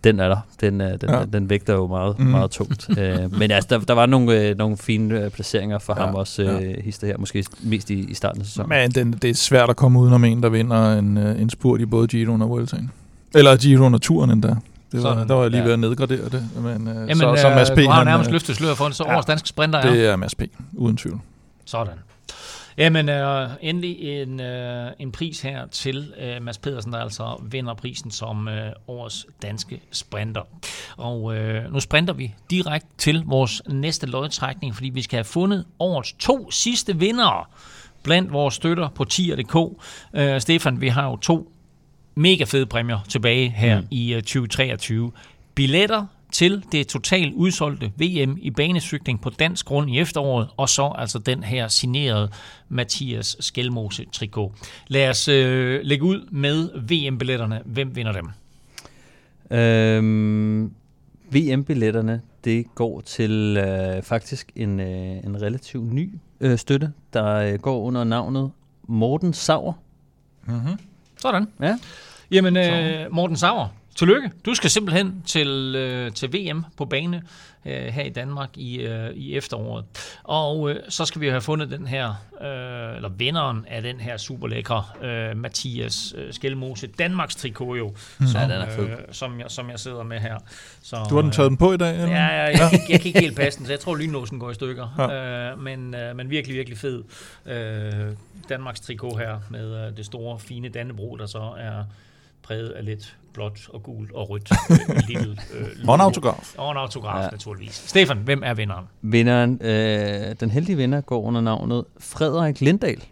Speaker 3: den er der. Den, den, ja. den, den vægter jo meget, mm. meget tungt. uh, *laughs* men altså, der, der var nogle, uh, nogle fine uh, placeringer for ja, ham også, uh, ja. hister her, måske mest i, i starten af sæsonen.
Speaker 4: Men den, det er svært at komme udenom en, der vinder en, uh, en spurt i både Giro og Vueltaen. Eller Giro og turen endda. Det var, Sådan, der var jeg lige ja. ved at nedgradere det. Men, uh,
Speaker 2: Jamen, så, så Mads P. Du har nærmest løftet slør for det, så ja, årets danske sprinter
Speaker 4: er. Det er Mads P. Uden tvivl.
Speaker 2: Sådan. Jamen, øh, endelig en, øh, en pris her til øh, Mads Pedersen, der altså vinder prisen som øh, årets danske sprinter. Og øh, nu sprinter vi direkte til vores næste lodtrækning, fordi vi skal have fundet årets to sidste vindere blandt vores støtter på tier.dk. Øh, Stefan, vi har jo to mega fede præmier tilbage her mm. i uh, 2023. Billetter til det totalt udsolgte VM i banecykling på dansk grund i efteråret, og så altså den her signerede Mathias Skelmose trikot. Lad os øh, lægge ud med VM-billetterne. Hvem vinder dem?
Speaker 3: Øhm, VM-billetterne, det går til øh, faktisk en, øh, en relativt ny øh, støtte, der øh, går under navnet Morten Sauer.
Speaker 2: Mm-hmm. Sådan.
Speaker 3: Ja.
Speaker 2: Jamen, øh, Morten Sauer, tillykke. Du skal simpelthen til, øh, til VM på bane øh, her i Danmark i, øh, i efteråret. Og øh, så skal vi have fundet den her, øh, eller vinderen af den her super lækre øh, Mathias øh, Skelmose Danmarks trikot jo, mm. som,
Speaker 3: Ja,
Speaker 2: øh, som, jeg, som jeg sidder med her. Så,
Speaker 4: Du har den taget
Speaker 2: øh,
Speaker 4: den på i dag, eller?
Speaker 2: Ja, ja, jeg, jeg, jeg kan ikke helt passe den, så jeg tror, lynlåsen går i stykker. Ja. Øh, men, øh, men virkelig, virkelig fed øh, Danmarks trikot her med øh, det store, fine Dannebro, der så er præget af lidt blåt og gult og rødt. *laughs* Øh, lille, øh,
Speaker 4: Og en autograf.
Speaker 2: Og en autograf, ja.
Speaker 3: Ja.
Speaker 2: naturligvis. Stefan, hvem er vinderen?
Speaker 3: Vinderen, øh, den heldige vinder går under navnet Frederik Lindahl.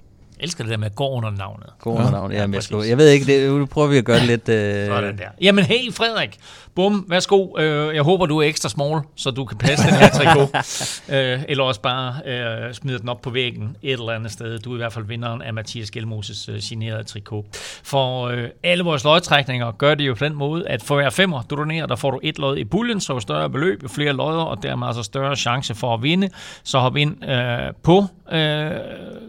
Speaker 2: Elsker det der med at gå under navnet.
Speaker 3: Går under
Speaker 4: Ja.
Speaker 3: navnet.
Speaker 2: Ja,
Speaker 3: Jamen, jeg, jeg ved ikke, det, nu prøver vi at gøre det lidt... Øh,
Speaker 2: Sådan der. Jamen hey Frederik, bum, værsgo. Øh, jeg håber, du er ekstra small, så du kan passe den her trikot. *laughs* øh, eller også bare øh, smide den op på væggen et eller andet sted. Du er i hvert fald vinderen af Mathias Gjelmoses øh, signerede trikot. For øh, alle vores lodtrækninger gør det jo på den måde, at for hver femmer, du donerer, der får du et lod i puljen, så jo større beløb, jo flere lodder, og dermed altså større chance for at vinde. Så hop ind øh, på øh,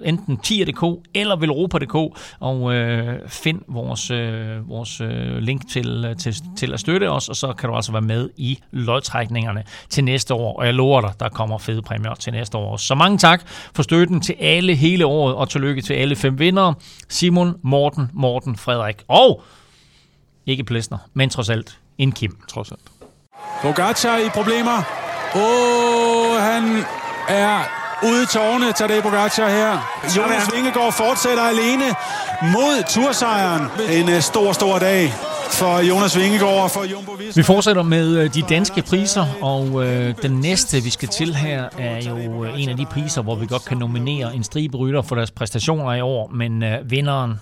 Speaker 2: enten 10.dk eller velropa.dk og øh, find vores, øh, vores øh, link til, øh, til, til at støtte os, og så kan du altså være med i lodtrækningerne til næste år. Og jeg lover dig, der kommer fede præmier til næste år. Så mange tak for støtten til alle hele året, og tillykke til alle fem vindere. Simon, Morten, Morten, Frederik og ikke Plesner, men trods alt en Kim.
Speaker 4: Trods alt.
Speaker 6: Pogacar i problemer. Åh, oh, han er ude i tårne, Tadej Pogacar her. Jonas Vingegaard fortsætter alene mod tursejren. En øh, stor, stor dag for Jonas Vingegaard og for Jumbo Visma.
Speaker 2: Vi fortsætter med øh, de danske priser, og øh, den næste, vi skal til her, er jo øh, en af de priser, hvor vi godt kan nominere en stribe rytter for deres præstationer i år, men øh, vinderen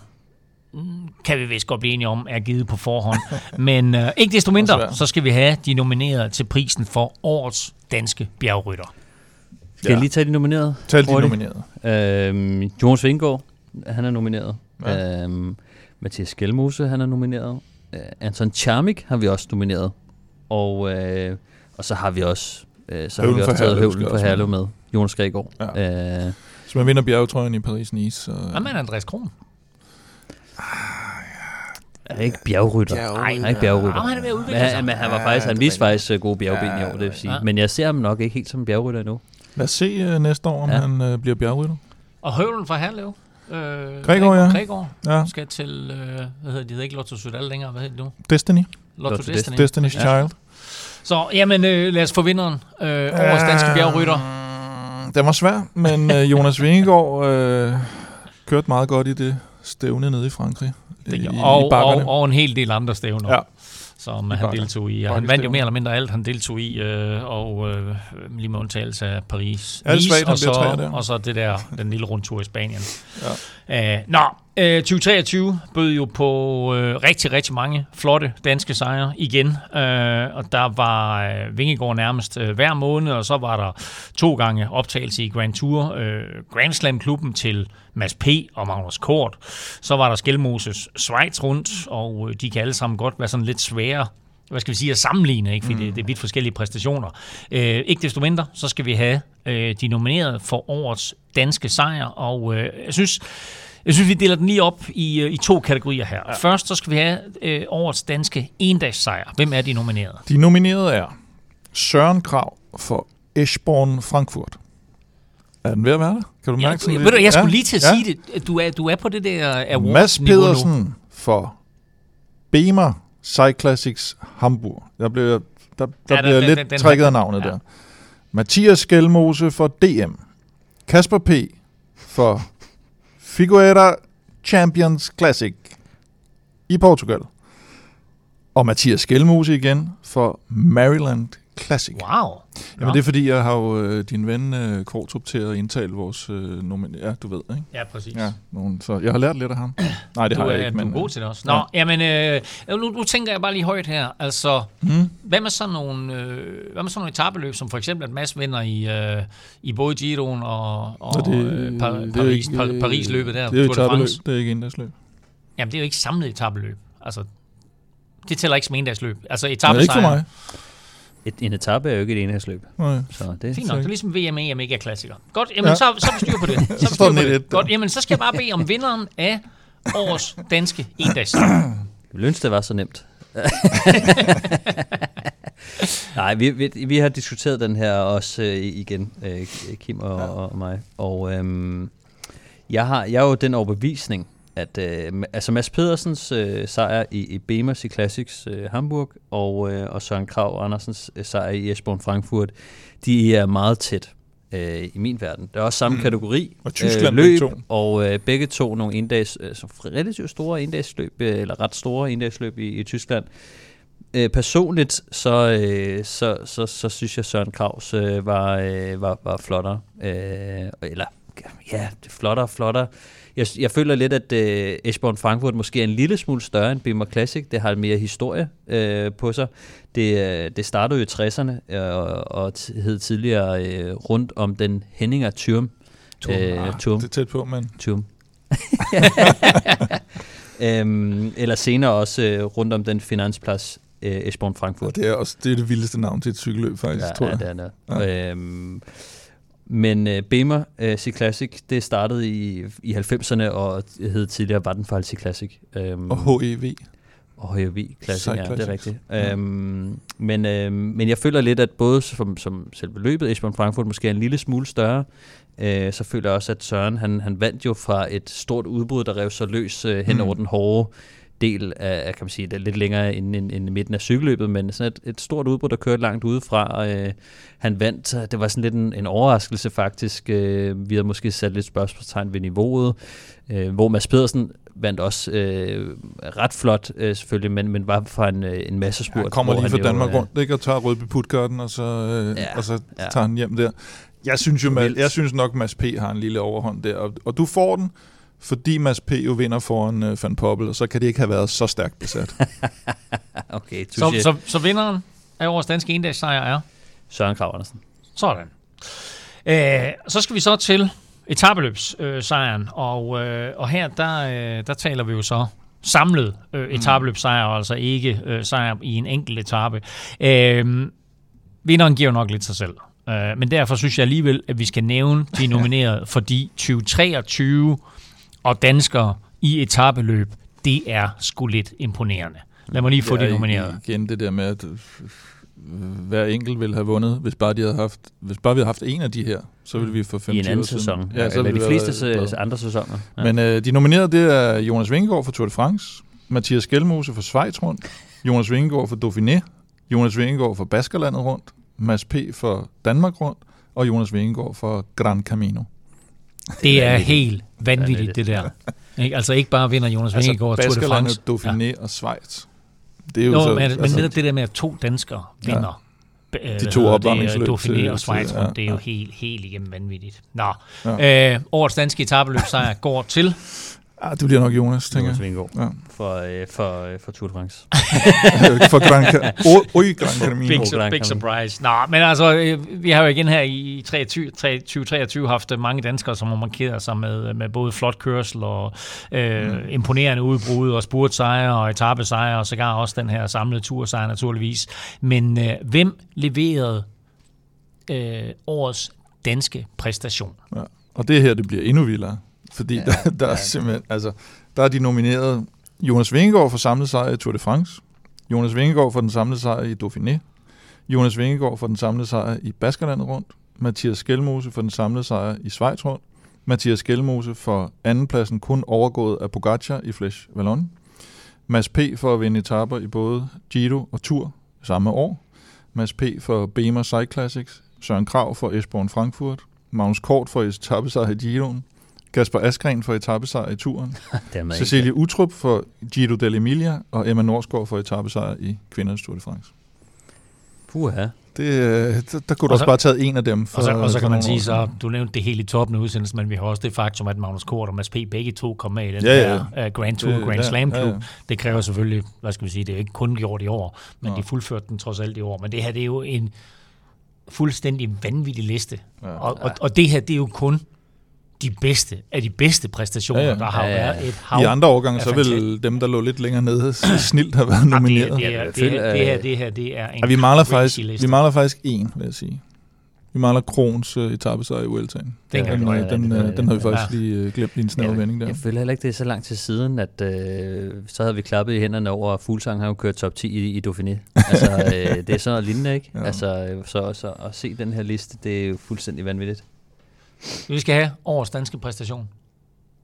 Speaker 2: mm, kan vi vist godt blive enige om, er givet på forhånd. *laughs* Men øh, ikke desto mindre, så skal vi have de nominerede til prisen for årets danske bjergrytter.
Speaker 3: Skal jeg lige tage de nominerede?
Speaker 4: Tal de nominerede.
Speaker 3: Øhm, Jonas Vingegaard, han er nomineret.
Speaker 4: Ja.
Speaker 3: Ja. Øhm, Mathias Skelmose, han er nomineret. Øh, Anton Charmik har vi også nomineret. Og, øh, og så har vi også, øh, så har vi også taget høvlen for
Speaker 4: med.
Speaker 3: Herlev med. Jonas Gregor.
Speaker 4: Ja.
Speaker 3: Ja. Øh,
Speaker 4: Så man vinder bjergetrøjen i Paris-Nice. Så...
Speaker 2: Hvad med Andreas Kron?
Speaker 3: er ikke bjergrytter.
Speaker 2: Nej,
Speaker 3: han er ikke bjergrytter.
Speaker 2: Jamen, han er ved at udvikle
Speaker 3: Men,
Speaker 2: sig.
Speaker 3: han, men han var faktisk, han viste faktisk øh, gode bjergben i år, det vil sige.
Speaker 2: Ja.
Speaker 3: Men jeg ser ham nok ikke helt som bjergrytter endnu.
Speaker 4: Lad os se uh, næste år, om
Speaker 3: Ja.
Speaker 4: han uh, bliver bjergrytter.
Speaker 2: Og høvlen fra Herlev. Øh,
Speaker 4: Gregor, ja.
Speaker 2: Gregor
Speaker 4: Ja.
Speaker 2: skal til, øh, hvad hedder det, det hedder ikke Lotto Sudal længere, hvad hedder det nu?
Speaker 4: Destiny.
Speaker 2: Lotto,
Speaker 3: Lotto
Speaker 2: Destiny.
Speaker 4: Destiny's Child.
Speaker 2: Så jamen, øh, lad os få vinderen. Øh, årets danske bjergrytter.
Speaker 4: Den var svær, men uh, Jonas Vingegaard uh, kørte meget godt i det stævne nede i Frankrig.
Speaker 2: Det
Speaker 4: i,
Speaker 2: gør-
Speaker 4: i
Speaker 2: og,
Speaker 4: bakkerne.
Speaker 2: og, og en hel del andre stævner,
Speaker 4: Ja.
Speaker 2: Som han deltog i. Og han vandt jo mere eller mindre alt, han deltog i, øh, og øh, lige med undtagelse af Paris.
Speaker 4: Han
Speaker 2: og, så, og så det der, den lille rundtur i Spanien. Ja. Øh, nå, øh, 2023 bød jo på øh, rigtig, rigtig mange flotte danske sejre igen. Øh, og der var øh, Vingegaard nærmest øh, hver måned, og så var der to gange optagelse i Grand Tour. Øh, Grand Slam-klubben til Mads P. og Magnus Kort. Så var der Skelmoses Schweiz rundt, og øh, de kan alle sammen godt være sådan lidt svære hvad skal vi sige, at sammenligne, ikke? fordi mm. det, det er vidt forskellige præstationer. Øh, ikke desto mindre, så skal vi have øh, de nominerede for årets danske sejr, og øh, jeg synes, jeg synes, vi deler den lige op i, øh, i to kategorier her. Ja. Først så skal vi have øh, årets danske endagssejr. Hvem er de nominerede?
Speaker 4: De nominerede er Søren Krav for Eschborn Frankfurt. Er den ved at være der? Kan du
Speaker 2: Ja,
Speaker 4: mærke sådan
Speaker 2: ved du, jeg skulle
Speaker 4: Ja,
Speaker 2: lige til at
Speaker 4: ja.
Speaker 2: sige det. Du er, du er på det der award
Speaker 4: Mads Pedersen for Bemer Cyclassics Hamburg. Der bliver, der, der
Speaker 2: Ja,
Speaker 4: bliver
Speaker 2: den-
Speaker 4: lidt
Speaker 2: den- den
Speaker 4: trækket af navnet
Speaker 2: ja.
Speaker 4: der. Mathias Skelmose for DM. Kasper P. for Figueira Champions Classic i Portugal. Og Mathias Skelmose igen for Maryland Classic.
Speaker 2: Wow.
Speaker 4: Jamen det er fordi, jeg har jo øh, din ven øh, Kvartrup til at indtale vores øh, nomin... Ja, du ved, ikke?
Speaker 2: Ja, præcis.
Speaker 4: Ja, nogen, så jeg har lært lidt af ham. *clears throat* Nej, det
Speaker 2: du,
Speaker 4: har jeg ikke,
Speaker 2: du
Speaker 4: men...
Speaker 2: er god til det også. Nå,
Speaker 4: ja.
Speaker 2: ja. jamen, øh, nu, nu tænker jeg bare lige højt her. Altså,
Speaker 4: Mm.
Speaker 2: hvad med sådan nogle, øh, hvad med sådan nogle etabeløb, som for eksempel at Mads vinder i, øh, i både Giroen og, og det, øh, Par,
Speaker 4: det
Speaker 2: Paris,
Speaker 4: ikke,
Speaker 2: Par,
Speaker 4: øh,
Speaker 2: Paris-løbet der,
Speaker 4: Det er etabeløb, det er ikke endagsløb.
Speaker 2: Jamen, det er jo ikke samlet etabeløb. Altså, det tæller ikke som endagsløb. Altså,
Speaker 4: Det er ikke for
Speaker 2: etabesejren.
Speaker 4: mig.
Speaker 3: Et, en etape er jo ikke et enhedsløb.
Speaker 4: Nej.
Speaker 3: Så det,
Speaker 2: Fint nok, det er ligesom VM og EM ikke er klassiker. Godt, jamen
Speaker 4: Ja.
Speaker 2: så, så er vi styr på det. *laughs* Så, vi
Speaker 4: Så står
Speaker 2: på
Speaker 4: 1-1
Speaker 2: det. Godt, jamen så skal jeg bare bede om vinderen af årets danske endags.
Speaker 3: Jeg ville ønske, det var så nemt. *laughs* Nej, vi, vi, vi har diskuteret den her også øh, igen, øh, Kim og, ja. og mig. Og øhm, jeg, har, jeg er jo den overbevisning, at øh, altså Mads Pedersens øh, sejr i, i Bemers i Classics øh, Hamburg og, øh, og Søren Krav Andersens øh, sejr i Esbjerg Frankfurt, de er meget tæt øh, i min verden. Det er også samme mm. kategori
Speaker 4: og Tyskland
Speaker 3: øh, løb,
Speaker 4: to.
Speaker 3: og øh, begge to nogle endags, øh, relativt store endagsløb, øh, eller ret store endagsløb i, i Tyskland. Øh, personligt, så, øh, så, så, så synes jeg, Søren Kravs øh, var, øh, var, var flottere. Øh, eller, ja, det flottere, flottere. Jeg, jeg føler lidt, at øh, Esbjørn Frankfurt måske er en lille smule større end Bimmer Classic. Det har mere historie øh, på sig. Det, øh, det startede jo i 60'erne øh, og, og hed tidligere øh, rundt om den Henninger Turm.
Speaker 4: Turm, øh, ah. Det er tæt på, men...
Speaker 3: Turm. *laughs* øhm, eller senere også øh, rundt om den finansplads øh, Esbjørn Frankfurt.
Speaker 4: Ja, det er også det, er det vildeste navn til et cykelløb, faktisk,
Speaker 3: ja,
Speaker 4: tror jeg.
Speaker 3: Ja, det er det. Ja. Øhm, men øh, Bemer øh, C Classic, det startede i, i 90'erne og hed tidligere Vattenfall C Classic.
Speaker 4: Øhm, og HEV.
Speaker 3: Og HEV Classic, ja, det er rigtigt. Ja. Øhm, men, øh, men jeg føler lidt, at både som, som selve løbet, Esbjørn Frankfurt måske er en lille smule større, øh, så føler jeg også, at Søren han, han vandt jo fra et stort udbrud, der rev sig løs øh, hen mm. over den hårde del af, kan man sige, det er lidt længere end, end, end midten af cykelløbet, men sådan et, et stort udbrud, der kørte langt udefra. Øh, han vandt, det var sådan lidt en, en overraskelse faktisk. Øh, vi havde måske sat lidt spørgsmålstegn ved niveauet, øh, hvor Mads Pedersen vandt også øh, ret flot øh, selvfølgelig, men, men var fra en, øh, en masse spurt. Han
Speaker 4: kommer lige fra Danmark rundt, ikke, og tager Rødby Putgarden, og så, øh, ja, og så ja. tager han hjem der. Jeg synes jo, jeg synes nok, Mads P. har en lille overhånd der, og, og du får den, fordi Mads P. jo vinder foran uh, Van Poppel, og så kan det ikke have været så stærkt besat. *laughs*
Speaker 3: okay,
Speaker 2: så, så, så vinderen af årets danske endagssejr er?
Speaker 3: Søren Krav Andersen.
Speaker 2: Sådan. Øh, så skal vi så til etabeløbssejren, og, øh, og her der, øh, der taler vi jo så samlet øh, mm. etabeløbssejr, altså ikke øh, sejr i en enkelt etape. Øh, vinderen giver jo nok lidt sig selv. Øh, men derfor synes jeg alligevel, at vi skal nævne de *laughs* nominerede, fordi 2023 og danskere i etabeløb, det er sgu lidt imponerende. Lad mig lige få det nomineret.
Speaker 4: Igen det der med, at øh, hver enkelt ville have vundet, hvis bare, de havde haft, hvis bare vi havde haft en af de her, så ville vi få 5
Speaker 3: I en anden sæson. Ja, så Eller de fleste været, andre sæsoner.
Speaker 4: Ja. Men øh, de nominerede, det er Jonas Vingegaard for Tour de France, Mathias Gjelmose for Schweiz rundt, Jonas Vingegaard for Dauphiné, Jonas Vingegaard for Baskerlandet rundt, Mads P. for Danmark rundt, og Jonas Vingegaard for Gran Camino.
Speaker 2: Det er helt vanvittigt, det der. *laughs* Ikke? Altså ikke bare vinder Jonas altså, Vingegaard Tour de France.
Speaker 4: Dauphiné ja. og Schweiz. Det er jo
Speaker 2: Nå, så, men, altså, men netop det der med, at to danskere vinder
Speaker 4: ja. de to opvarmningsløb
Speaker 2: Dauphiné og Schweiz, ja, det er jo ja. helt, helt igennem vanvittigt. Nå, ja. øh, årets danske etabeløb sejr går til
Speaker 4: Ah, det bliver nok Jonas, tænker
Speaker 3: jeg. Jonas ja. for, øh, for, øh, for Tour de France. *laughs*
Speaker 4: for Gran, oh, Gran Camino.
Speaker 2: Big, Gran big surprise. Nå, men altså, øh, vi har jo igen her i 2023 haft mange danskere, som har markeret sig med, med både flot kørsel og øh, mm. imponerende udbrud og spurtsejre og etappesejre og sågar også den her samlede tursejr naturligvis. Men øh, hvem leverede øh, årets danske præstation?
Speaker 4: Ja. Og det her, det bliver endnu vildere. Fordi ja, *laughs* der, der ja. er simpelthen, altså, der er de nomineret. Jonas Vingegaard for samlet sejr i Tour de France, Jonas Vingegaard for den samlede sejr i Dauphiné, Jonas Vingegaard for den samlede sejr i Baskerlandet rundt, Mathias Skelmose for den samlede sejr i Schweiz rundt, Mathias Skelmose for andenpladsen kun overgået af Pogacar i Flesh Vallon, Mads P. for at vinde etaper i både Giro og Tour samme år, Mads P. for Bemer Classics, Søren Krav for Esbjørn Frankfurt, Magnus Kort for etappesejr i Giroen, Kasper Askren for etappesejr i turen. *laughs* Cecilie Utrup for Giro dell'Emilia og Emma Norsgaard for etappesejr i kvindernes Tour de France.
Speaker 3: Puha.
Speaker 4: Det, øh, der, der kunne du også bare taget en af dem.
Speaker 2: For, og så, og så kan man sige, så du nævnte det hele i toppen af udsendelsen, men vi har også det faktum, at Magnus Kort og Mads P. begge to kom med i den ja, ja. her uh, Grand Tour, det, Grand ja, Slam Club. Ja, ja. Det kræver selvfølgelig, hvad skal vi sige, det er ikke kun gjort i år, men ja. de fuldførte den trods alt i år. Men det her, det er jo en fuldstændig vanvittig liste. Ja. Og, og, og det her, det er jo kun de bedste af de bedste præstationer, ja, ja. der har ja, ja. været et hav
Speaker 4: I andre årgange, så vil dem, der lå lidt længere nede, snilt have været nomineret.
Speaker 2: Det, det, det, det, her, det her, det her, det er en
Speaker 4: vi mangler faktisk, Vi mangler faktisk en, vil jeg sige. Vi mangler Krons uh, etappesejr i Vueltaen. Den, den, den, den, den har vi faktisk ja. lige uh, glemt i en snæver vending der.
Speaker 3: Jeg føler heller ikke, det er så lang tid siden, at uh, så havde vi klappet i hænderne over, at Fuglsang har jo kørt top 10 i, i Dauphiné. altså, uh, det er sådan lignende, ikke? *laughs* Ja. Altså, så, så at se den her liste, det er jo fuldstændig vanvittigt.
Speaker 2: Vi skal have årets danske præstation.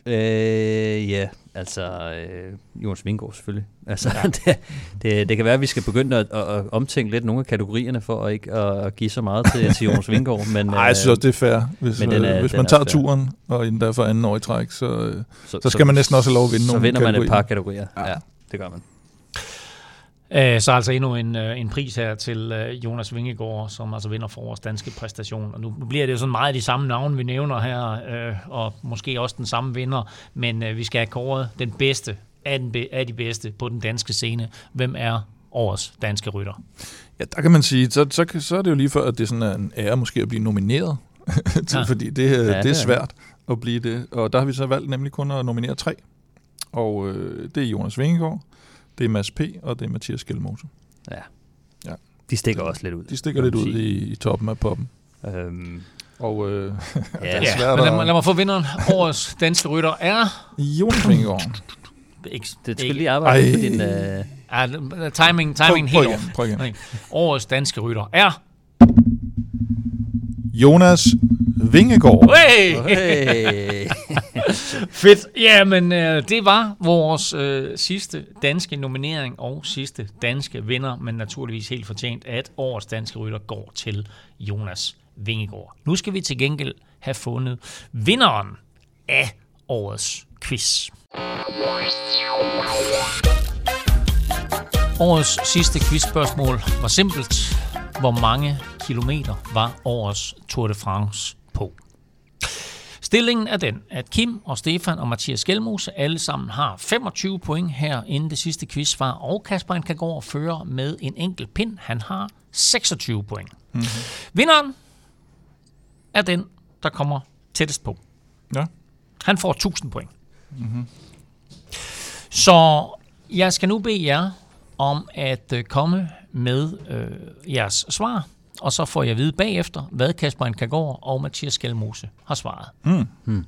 Speaker 3: Øh, ja, altså øh, Jonas Vingård selvfølgelig. Altså, ja. *laughs* det, det, det kan være, at vi skal begynde at, at, at omtænke lidt nogle af kategorierne for at ikke at give så meget til, til Jonas Vingård. *laughs*
Speaker 4: Men, Nej, jeg synes også, det er fair. Hvis, men den er, hvis den man tager fair. turen, og inden der for anden år i træk, så, så, så skal så, man næsten også have lov at vinde
Speaker 3: så
Speaker 4: nogle
Speaker 3: Så vinder man et par kategorier. Ja. ja, det gør man.
Speaker 2: Øh, så altså endnu en, øh, en pris her til øh, Jonas Vingegaard, som altså vinder for vores danske præstation. Og nu, bliver det jo sådan meget de samme navne, vi nævner her, og måske også den samme vinder, men vi skal have kåret den bedste af, den, af de bedste på den danske scene. Hvem er årets danske rytter?
Speaker 4: Ja, der kan man sige, så, så, så er det jo lige for, at det sådan er en ære måske at blive nomineret, til, *laughs* ja. fordi det, ja, det er svært at blive det. Og der har vi så valgt nemlig kun at nominere tre. Og øh, det er Jonas Vingegaard, det er Mads P., og det er Mathias Gjelmose.
Speaker 3: Ja. ja. De stikker også lidt ud.
Speaker 4: De stikker lidt ud i, i toppen af poppen.
Speaker 3: Øhm.
Speaker 4: Og øh, *laughs*
Speaker 2: ja, det er svært men lad, mig, lad mig få vinderen. Årets danske rytter er...
Speaker 4: Jonas Vingegaard.
Speaker 3: Det, det skal lige arbejde på din... Uh...
Speaker 2: Ja, timing, timing prøv,
Speaker 4: helt prøv igen, prøv igen.
Speaker 2: Årets danske rytter er...
Speaker 4: Jonas Vingegaard.
Speaker 2: Hey! hey. *laughs* Fedt. Jamen, øh, det var vores øh, sidste danske nominering og sidste danske vinder, men naturligvis helt fortjent, at årets danske rytter går til Jonas Vingegaard. Nu skal vi til gengæld have fundet vinderen af årets quiz. Årets sidste quizspørgsmål var simpelt. Hvor mange kilometer var årets Tour de France på? Stillingen er den, at Kim og Stefan og Mathias Skelmose alle sammen har 25 point her inden det sidste quizsvar, og Kasper kan gå og føre med en enkelt pind. Han har 26 point. Mm-hmm. Vinderen er den, der kommer tættest på.
Speaker 4: Ja.
Speaker 2: Han får 1000 point. Mm-hmm. Så jeg skal nu bede jer om at øh, komme med øh, jeres svar, og så får jeg at vide bagefter, hvad Kasper Kagor og Mathias Skelmose har svaret.
Speaker 4: Mm. Mm.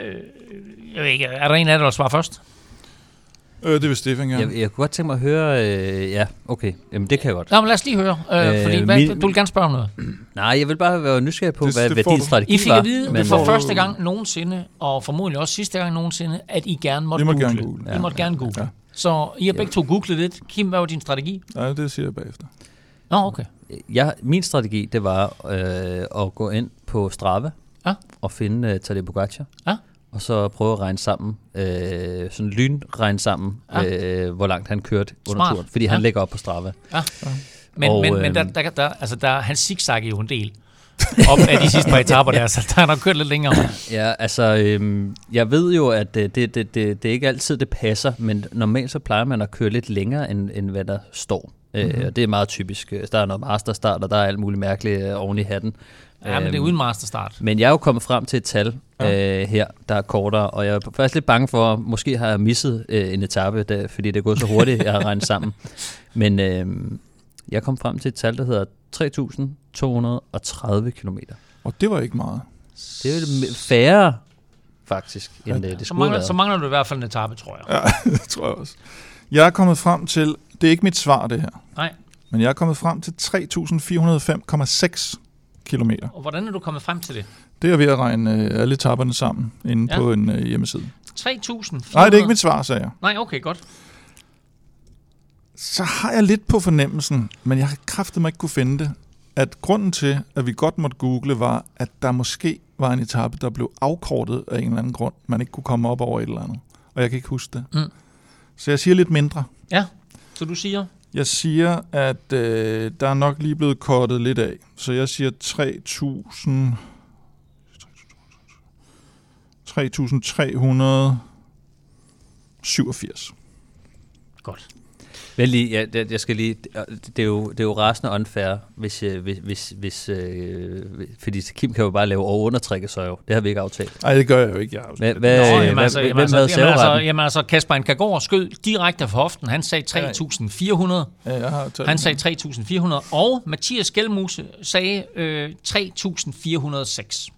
Speaker 2: Øh, jeg ved ikke, er der en af jer, der svarer først?
Speaker 4: Øh, det vil Stefan gerne.
Speaker 3: Jeg, jeg kunne godt tænke mig at høre... Øh, ja, okay. Jamen, det kan jeg godt.
Speaker 2: Nå, men lad os lige høre. Øh, øh, fordi, hvad, min, du vil gerne spørge om noget.
Speaker 3: Nej, jeg vil bare være nysgerrig på, det, hvad, det hvad din strategi var.
Speaker 2: I fik at vide men, for første gang nogensinde, og formodentlig også sidste gang nogensinde, at I gerne måtte
Speaker 4: må
Speaker 2: google.
Speaker 4: Gerne google.
Speaker 2: Ja, I måtte ja, gerne google. Ja. Så I har begge to googlet lidt. Kim, hvad var din strategi?
Speaker 4: Nej, det siger jeg bagefter.
Speaker 2: Nå, okay.
Speaker 3: Jeg, min strategi, det var øh, at gå ind på Strava
Speaker 2: ja.
Speaker 3: og finde uh, Tadej Pogacar.
Speaker 2: Ja.
Speaker 3: Og så prøve at regne sammen, øh, sådan lynregne sammen, ja. øh, hvor langt han kørte under Smart. turen. Fordi ja. han ligger op på Strava.
Speaker 2: Ja. ja. Men, og, men, øh, men der, der, der, altså der, han zigzagger jo en del *laughs* op af de sidste par etaper der, så der er nok kørt lidt længere.
Speaker 3: Ja, altså, øhm, jeg ved jo, at det, det, det, det, det er ikke altid, det passer, men normalt så plejer man at køre lidt længere, end, end hvad der står. Mm-hmm. Øh, og det er meget typisk. Der er noget masterstart, og der er alt muligt mærkeligt øh, oven i hatten.
Speaker 2: Ja, men det er øhm, uden masterstart.
Speaker 3: Men jeg er jo kommet frem til et tal ja. øh, her, der er kortere, og jeg er faktisk lidt bange for, at måske har jeg misset øh, en etape, der, fordi det er gået så hurtigt, jeg har regnet *laughs* sammen. Men øh, jeg kom frem til et tal, der hedder 3.230 km.
Speaker 4: Og det var ikke meget.
Speaker 3: Det er færre, faktisk, end ja. det, det
Speaker 2: så mangler, så mangler du i hvert fald en etape, tror jeg.
Speaker 4: Ja, *laughs* det tror jeg også. Jeg er kommet frem til, det er ikke mit svar, det her.
Speaker 2: Nej.
Speaker 4: Men jeg er kommet frem til 3.405,6 km.
Speaker 2: Og hvordan er du kommet frem til det?
Speaker 4: Det er ved at regne øh, alle etapperne sammen inde ja. på en uh, hjemmeside.
Speaker 2: 3.400?
Speaker 4: Nej, det er ikke mit svar, sagde jeg.
Speaker 2: Nej, okay, godt
Speaker 4: så har jeg lidt på fornemmelsen, men jeg har kræftet mig ikke kunne finde det, at grunden til, at vi godt måtte google, var, at der måske var en etape, der blev afkortet af en eller anden grund. Man ikke kunne komme op over et eller andet. Og jeg kan ikke huske det. Mm. Så jeg siger lidt mindre.
Speaker 2: Ja, så du siger?
Speaker 4: Jeg siger, at øh, der er nok lige blevet kortet lidt af. Så jeg siger 3.000... 3.387.
Speaker 2: Godt.
Speaker 3: Vel lige, ja, det, jeg skal lige, det er jo, det er jo rasende unfair, hvis, hvis, hvis, hvis øh, fordi Kim kan jo bare lave over undertrække så jo. Det har vi ikke aftalt.
Speaker 4: Nej, det gør jeg jo ikke. Jeg
Speaker 3: hvad, hvad, Nå, jamen, altså, hvem
Speaker 2: altså,
Speaker 3: havde
Speaker 2: jamen, altså, jamen, altså, Kasper Ankagård skød direkte for hoften. Han sagde 3.400.
Speaker 4: Ja, jeg har
Speaker 2: Han sagde 3.400. Og Mathias Skelmose sagde øh, 3.406.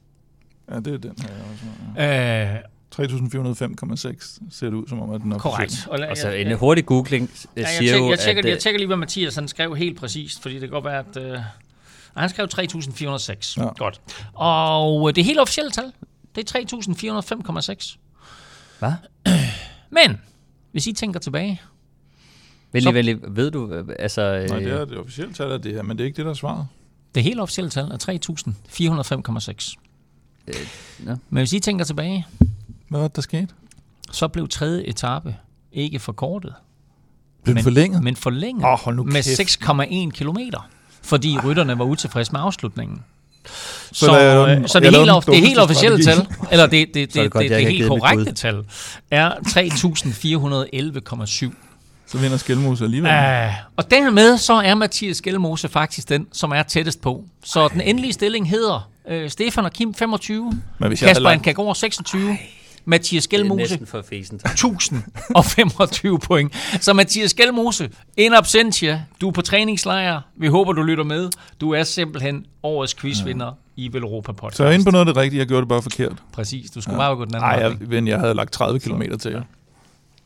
Speaker 4: Ja, det er den her også. Øh, 3.405,6 ser det ud som om, at den er
Speaker 2: Korrekt.
Speaker 3: Og, altså en hurtig googling ja, siger
Speaker 2: jeg,
Speaker 3: jo,
Speaker 2: jeg, tjekker,
Speaker 3: at...
Speaker 2: Jeg tjekker lige, hvad Mathias han skrev helt præcist, fordi det kan godt være, at... Øh, han skrev 3.406. Ja. Godt. Og det helt officielle tal, det er 3.405,6.
Speaker 3: Hvad? *clears throat*
Speaker 2: Men, hvis I tænker tilbage...
Speaker 3: Vældig, så, vældig, ved du, altså...
Speaker 4: Nej, det er det officielle tal af det her, men det er ikke det, der er svaret.
Speaker 2: Det helt officielle tal er 3.405,6. Øh, ja. Men hvis I tænker tilbage...
Speaker 4: Hvad var det, der skete?
Speaker 2: Så blev tredje etape ikke forkortet.
Speaker 4: Blev men, forlænget?
Speaker 2: Men forlænget
Speaker 4: oh,
Speaker 2: med 6,1 kilometer, fordi rytterne var utilfredse med afslutningen. Så, så, øh, så det, helt, det helt officielle tal, *laughs* eller det, det, det, det, det, det helt korrekte tal, er 3.411,7. *laughs*
Speaker 4: Så vinder Skelmose alligevel.
Speaker 2: Uh, og dermed så er Mathias Skelmose faktisk den, som er tættest på. Så den endelige stilling hedder uh, Stefan og Kim 25, Kasper Ankagård 26, Mathias Skelmose 1025 point. Så Mathias Skelmose, in absentia, du er på træningslejr. Vi håber, du lytter med. Du er simpelthen årets quizvinder ja. i Velropa Podcast.
Speaker 4: Så jeg er inde på noget af det rigtige, jeg gjorde det bare forkert.
Speaker 2: Præcis, du skulle ja. bare gå den anden
Speaker 4: vej. Nej, jeg, jeg havde lagt 30 km til jer.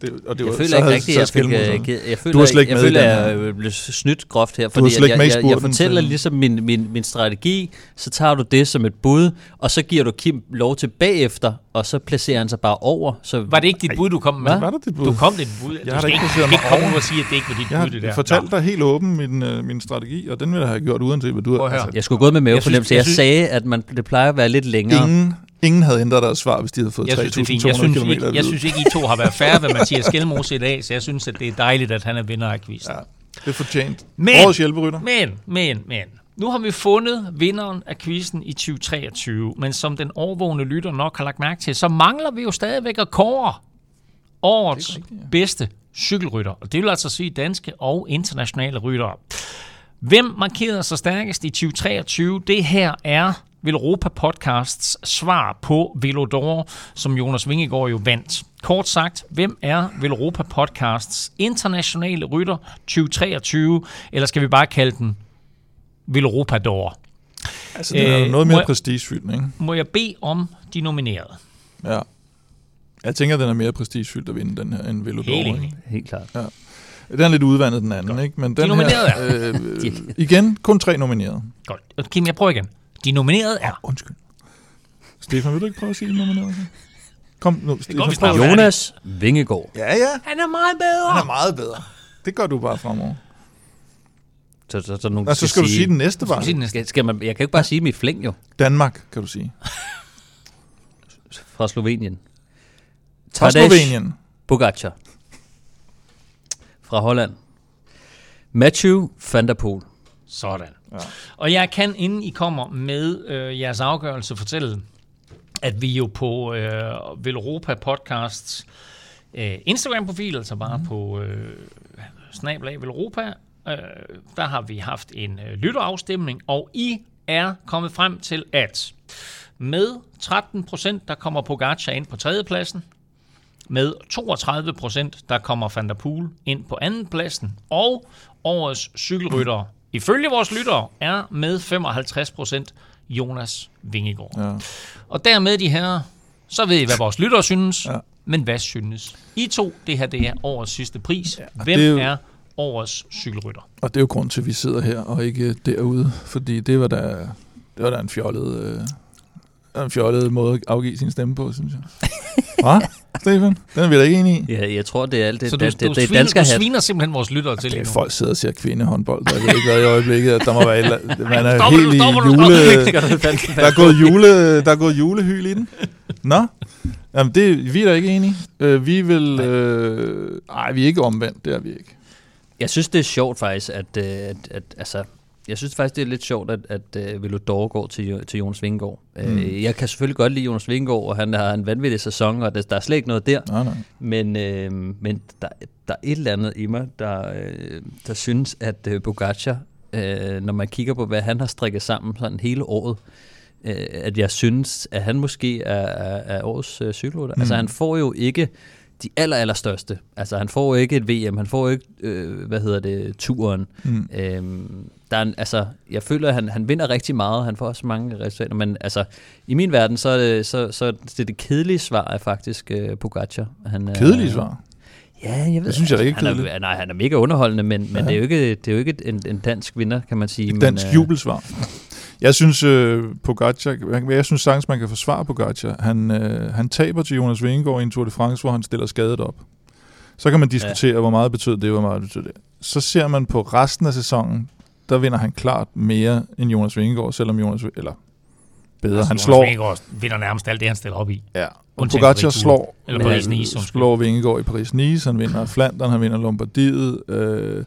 Speaker 3: Det, og det var, jeg føler ikke rigtigt, jeg, fik, jeg, jeg, jeg føler, du jeg, jeg, føler, jeg blev snydt groft her, fordi jeg, jeg, jeg, jeg fortæller ligesom min, min, min strategi, så tager du det som et bud, og så giver du Kim lov til bagefter, og så placerer han sig bare over. Så,
Speaker 2: var det ikke dit bud, du kom med?
Speaker 4: Var det dit bud?
Speaker 2: Du kom det bud.
Speaker 4: Jeg
Speaker 2: du
Speaker 4: skal ikke,
Speaker 2: ikke, ikke komme og sige, at det ikke var dit
Speaker 4: jeg
Speaker 2: bud, det der.
Speaker 4: Jeg fortalte dig helt åben min, uh, min strategi, og den ville jeg have gjort uanset, hvad du
Speaker 3: har. Altså, jeg skulle gå med mavefornemmelse. Jeg, jeg, jeg sagde, at man, det plejer at være lidt længere.
Speaker 4: Ingen Ingen havde ændret deres svar, hvis de havde fået 3.200 km.
Speaker 2: Jeg synes, ikke, jeg synes ikke, I to har været færre ved Mathias Skelmose i dag, så jeg synes, at det er dejligt, at han er vinder af quizzen. Ja,
Speaker 4: det er fortjent.
Speaker 2: Men,
Speaker 4: Årets hjælperytter.
Speaker 2: Men, men, men. Nu har vi fundet vinderen af quizzen i 2023, men som den overvågende lytter nok har lagt mærke til, så mangler vi jo stadigvæk at kåre årets rigtigt, ja. bedste cykelrytter. Og det vil altså sige danske og internationale ryttere. Hvem markerede sig stærkest i 2023? Det her er Velropa Podcasts svar på Velodor, som Jonas Vingegaard jo vandt. Kort sagt, hvem er Velropa Podcasts internationale rytter 2023, eller skal vi bare kalde den Velropador?
Speaker 4: Altså, det er øh, noget mere prestigefyldt, ikke?
Speaker 2: Må jeg bede om de nominerede?
Speaker 4: Ja. Jeg tænker, den er mere prestigefyldt at vinde den her end Velodor.
Speaker 2: Helt
Speaker 3: enig. Helt klart.
Speaker 4: Ja. Den er lidt udvandet, den anden, Godt. ikke? Men den *laughs* de nominerede her, øh, igen, kun tre nominerede.
Speaker 2: Godt. Kim, jeg prøver igen. De nominerede er...
Speaker 4: Oh, undskyld. Stefan, vil du ikke prøve at sige de nominerede? Kom nu,
Speaker 3: Stefan. Går, Jonas Vingegaard.
Speaker 4: Ja, ja.
Speaker 2: Han er meget bedre.
Speaker 4: Han er meget bedre. Det gør du bare fremover.
Speaker 3: Så, så, så, nogen
Speaker 4: Nå, så skal, du sige den næste bare.
Speaker 3: Skal, skal, skal man, jeg kan jo ikke bare sige mit flæng, jo.
Speaker 4: Danmark, kan du sige.
Speaker 3: Fra Slovenien.
Speaker 4: Fra Slovenien.
Speaker 3: Pogacar. Fra Holland. Matthew van der Poel.
Speaker 2: Sådan. Ja. Og jeg kan, inden I kommer med øh, jeres afgørelse, fortælle, at vi jo på øh, Velropa Podcasts øh, Instagram-profil, altså bare mm. på øh, snablag Velropa, øh, der har vi haft en øh, lytterafstemning, og I er kommet frem til, at med 13 procent, der kommer Pogacar ind på tredjepladsen, med 32 procent, der kommer Van der Poel ind på andenpladsen, og årets cykelrytter ifølge vores lyttere, er med 55 procent Jonas Vingegaard. Ja. Og dermed de her, så ved I, hvad vores lyttere synes, ja. men hvad synes I to? Det her det er årets sidste pris. Ja, Hvem er, jo, er årets cykelrytter?
Speaker 4: Og det er jo grund til, at vi sidder her og ikke derude, fordi det var da, det var da en fjollet... Øh en fjollet måde at afgive sin stemme på, synes jeg. *laughs* Hvad? Stefan? Den er vi da ikke enige i.
Speaker 3: Ja, jeg tror, det er alt det,
Speaker 2: Så du,
Speaker 3: det,
Speaker 2: du,
Speaker 3: det,
Speaker 2: det sviner, du sviner simpelthen vores lyttere til
Speaker 4: lige nu. Folk sidder og ser kvindehåndbold. Der er ikke været i øjeblikket, at der må være... Man er stopper, helt stopper, i jule... *laughs* Der er gået, jule, der er gået julehyl i den. Nå? Jamen, det, vi er da ikke enige. Uh, vi vil... Øh, ej, vi er ikke omvendt. Det er vi ikke.
Speaker 3: Jeg synes, det er sjovt faktisk, at, at, at, at altså, jeg synes faktisk, det er lidt sjovt, at, at uh, Velodor går til, til Jonas Vingegaard. Mm. Uh, jeg kan selvfølgelig godt lide Jonas Vingegaard, og han har en vanvittig sæson, og der, der er slet ikke noget der.
Speaker 4: Nej, nej.
Speaker 3: Men, uh, men der, der er et eller andet i mig, der, uh, der synes, at uh, Pogacar, uh, når man kigger på, hvad han har strikket sammen sådan hele året, uh, at jeg synes, at han måske er, er, er årets uh, cykelrytter. Mm. Altså han får jo ikke de aller, aller største. Altså, han får ikke et VM, han får ikke, øh, hvad hedder det, turen. Mm. Øhm, der er en, altså, jeg føler, at han, han vinder rigtig meget, han får også mange resultater, men altså, i min verden, så er det, så, så det, det kedelige svar er faktisk øh, Pogacar. Han,
Speaker 4: kedelige svar?
Speaker 3: Ja, jeg ved,
Speaker 4: det synes jeg da ikke
Speaker 3: han er, Nej, han er mega underholdende, men, ja. men det er jo ikke, det er jo ikke en, en dansk vinder, kan man sige.
Speaker 4: Et dansk men, øh, jubelsvar. Jeg synes, øh, Pogacar, jeg synes sagtens, man kan forsvare Pogacar. Han, øh, han taber til Jonas Vingegaard i en Tour de France, hvor han stiller skadet op. Så kan man diskutere, ja. hvor meget betyder det, hvor meget betyder det. Så ser man på resten af sæsonen, der vinder han klart mere end Jonas Vingegaard, selvom Jonas, eller bedre, altså, han
Speaker 2: Jonas
Speaker 4: slår...
Speaker 2: Vingegaard vinder nærmest alt det, han stiller op i.
Speaker 4: Ja, og Pogacar slår,
Speaker 2: eller Paris-Nice,
Speaker 4: slår Vingegaard i Paris-Nice, han vinder Flandern, han vinder Lombardiet, øh,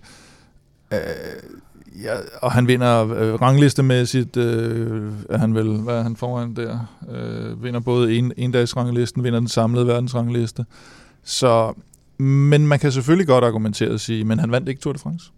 Speaker 4: øh, Ja, og han vinder øh, ranglistemæssigt, øh, er han vel, hvad er han foran der? Øh, vinder både en, en dags ranglisten, vinder den samlede verdensrangliste. Så, men man kan selvfølgelig godt argumentere og sige, men han vandt ikke Tour de France.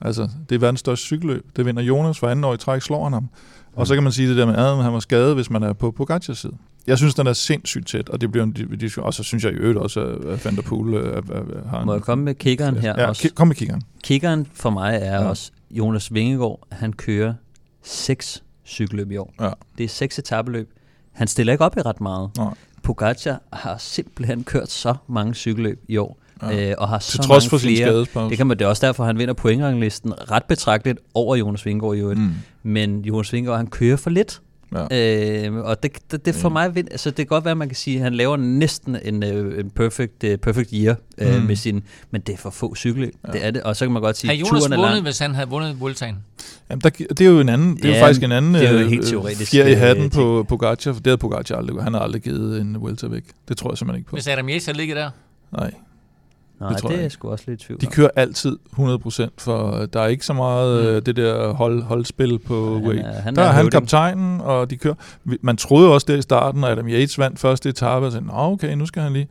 Speaker 4: Altså, det er verdens største cykelløb. Det vinder Jonas for anden år i træk, slår han ham. Og så kan man sige det der med, at han var skadet, hvis man er på Pogacars side. Jeg synes, den er sindssygt tæt, og det bliver en diskussion. Og så synes jeg i øvrigt også, at Van der Poel øh, har en...
Speaker 3: Må jeg komme med kiggeren her
Speaker 4: ja,
Speaker 3: også?
Speaker 4: kom med kiggeren.
Speaker 3: Kiggeren for mig er ja. også, Jonas Vingegaard, han kører seks cykelløb i år. Ja. Det er seks etabeløb. Han stiller ikke op i ret meget. Nej. Pogacar har simpelthen kørt så mange cykelløb i år. Ja. Øh, og har så trods mange for flere. Det kan man det er også derfor, han vinder pointranglisten ret betragteligt over Jonas Vingegaard i øvrigt. Mm. Men Jonas Vingegaard, han kører for lidt. Ja. Øh, og det, det, det for mig, altså det kan godt være, at man kan sige, at han laver næsten en, øh, en perfect, uh, perfect year uh, mm. med sin, men det er for få cykler. Ja. Det er det, og så kan man godt sige,
Speaker 2: at Jonas vundet, lang. hvis han havde vundet Vueltaen?
Speaker 4: Jamen, der, det er jo en anden, det er ja, jo faktisk en anden det er jo helt teoretisk, i hatten på Pogacar, for det havde Pogacar aldrig, han har aldrig givet en Vuelta væk. Det tror jeg simpelthen ikke på.
Speaker 2: Hvis Adam Yates havde ligget der?
Speaker 4: Nej.
Speaker 3: Nej, det, tror det er jeg sgu også lidt tvivl
Speaker 4: De kører altid 100%, for der er ikke så meget mm. Øh, det der hold, holdspil på ja, Way. Han der er, er han kaptajnen, og de kører. Man troede også det i starten, at Adam Yates vandt første etape, og sagde, okay, nu skal han lige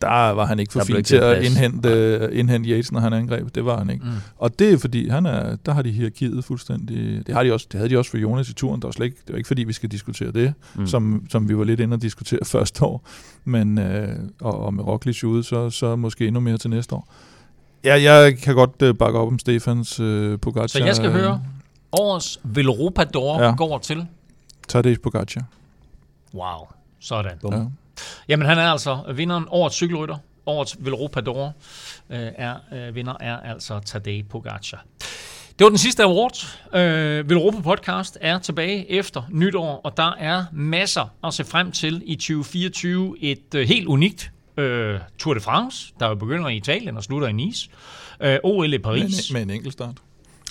Speaker 4: der var han ikke for fint til at indhente, indhente Yates, når han angreb. Det var han ikke. Mm. Og det er fordi, han er, der har de hierarkiet fuldstændig... Det, har de også, det havde de også for Jonas i turen. Der var slet ikke, det var ikke fordi, vi skal diskutere det, mm. som, som vi var lidt inde og diskutere *laughs* første år. Men, øh, og, og med Roglic ude, så, så måske endnu mere til næste år. Ja, jeg kan godt øh, bakke op om Stefans øh, Pogacar.
Speaker 2: Så jeg skal høre, årets Velropador ja. går til?
Speaker 4: Tadej Pogacar.
Speaker 2: Wow, sådan. Ja. Jamen, han er altså vinderen. Årets cykelrytter. Årets Velropador øh, er, øh, vinder er altså Tadej Pogacar. Det var den sidste award. Øh, Velropa Podcast er tilbage efter nytår, og der er masser at se frem til i 2024. Et øh, helt unikt øh, Tour de France, der jo begynder i Italien og slutter i Nice. Øh, OL i Paris.
Speaker 4: Med, med en enkelt start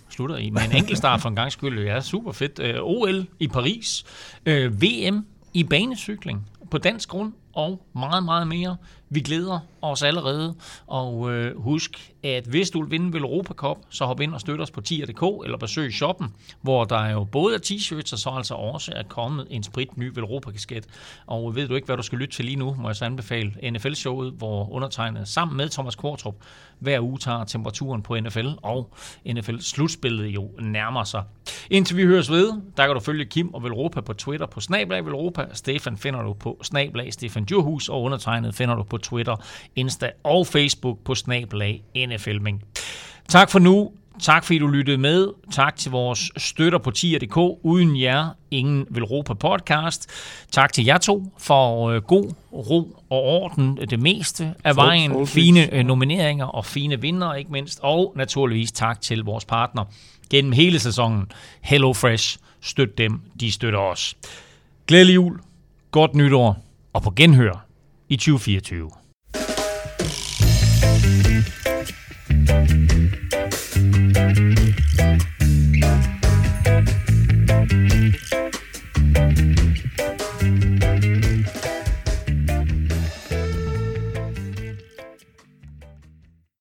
Speaker 2: slutter i med en enkelt start for en gang skyld. Ja, super fedt. Øh, OL i Paris. Øh, VM i banecykling på dansk grund og meget, meget mere. Vi glæder os allerede, og øh, husk, at hvis du vil vinde ved Europa Cup, så hop ind og støt os på tier.dk eller besøg shoppen, hvor der jo både er t-shirts og så altså også er kommet en sprit ny Europa kasket. Og ved du ikke, hvad du skal lytte til lige nu, må jeg så anbefale NFL-showet, hvor undertegnet sammen med Thomas Kortrup hver uge tager temperaturen på NFL, og NFL-slutspillet jo nærmer sig. Indtil vi høres ved, der kan du følge Kim og Velropa på Twitter på Snablag Velropa. Stefan finder du på Snablag Stefan Djurhus, og undertegnet finder du på Twitter, Insta og Facebook på Snablag NFLming. Tak for nu. Tak fordi du lyttede med. Tak til vores støtter på tier.dk. Uden jer, ingen Velropa podcast. Tak til jer to for uh, god ro og orden det meste af vejen. Fine uh, nomineringer og fine vinder ikke mindst. Og naturligvis tak til vores partner gennem hele sæsonen. Hello Fresh. Støt dem, de støtter os. Glædelig jul, godt nytår og på genhør i 2024. thank you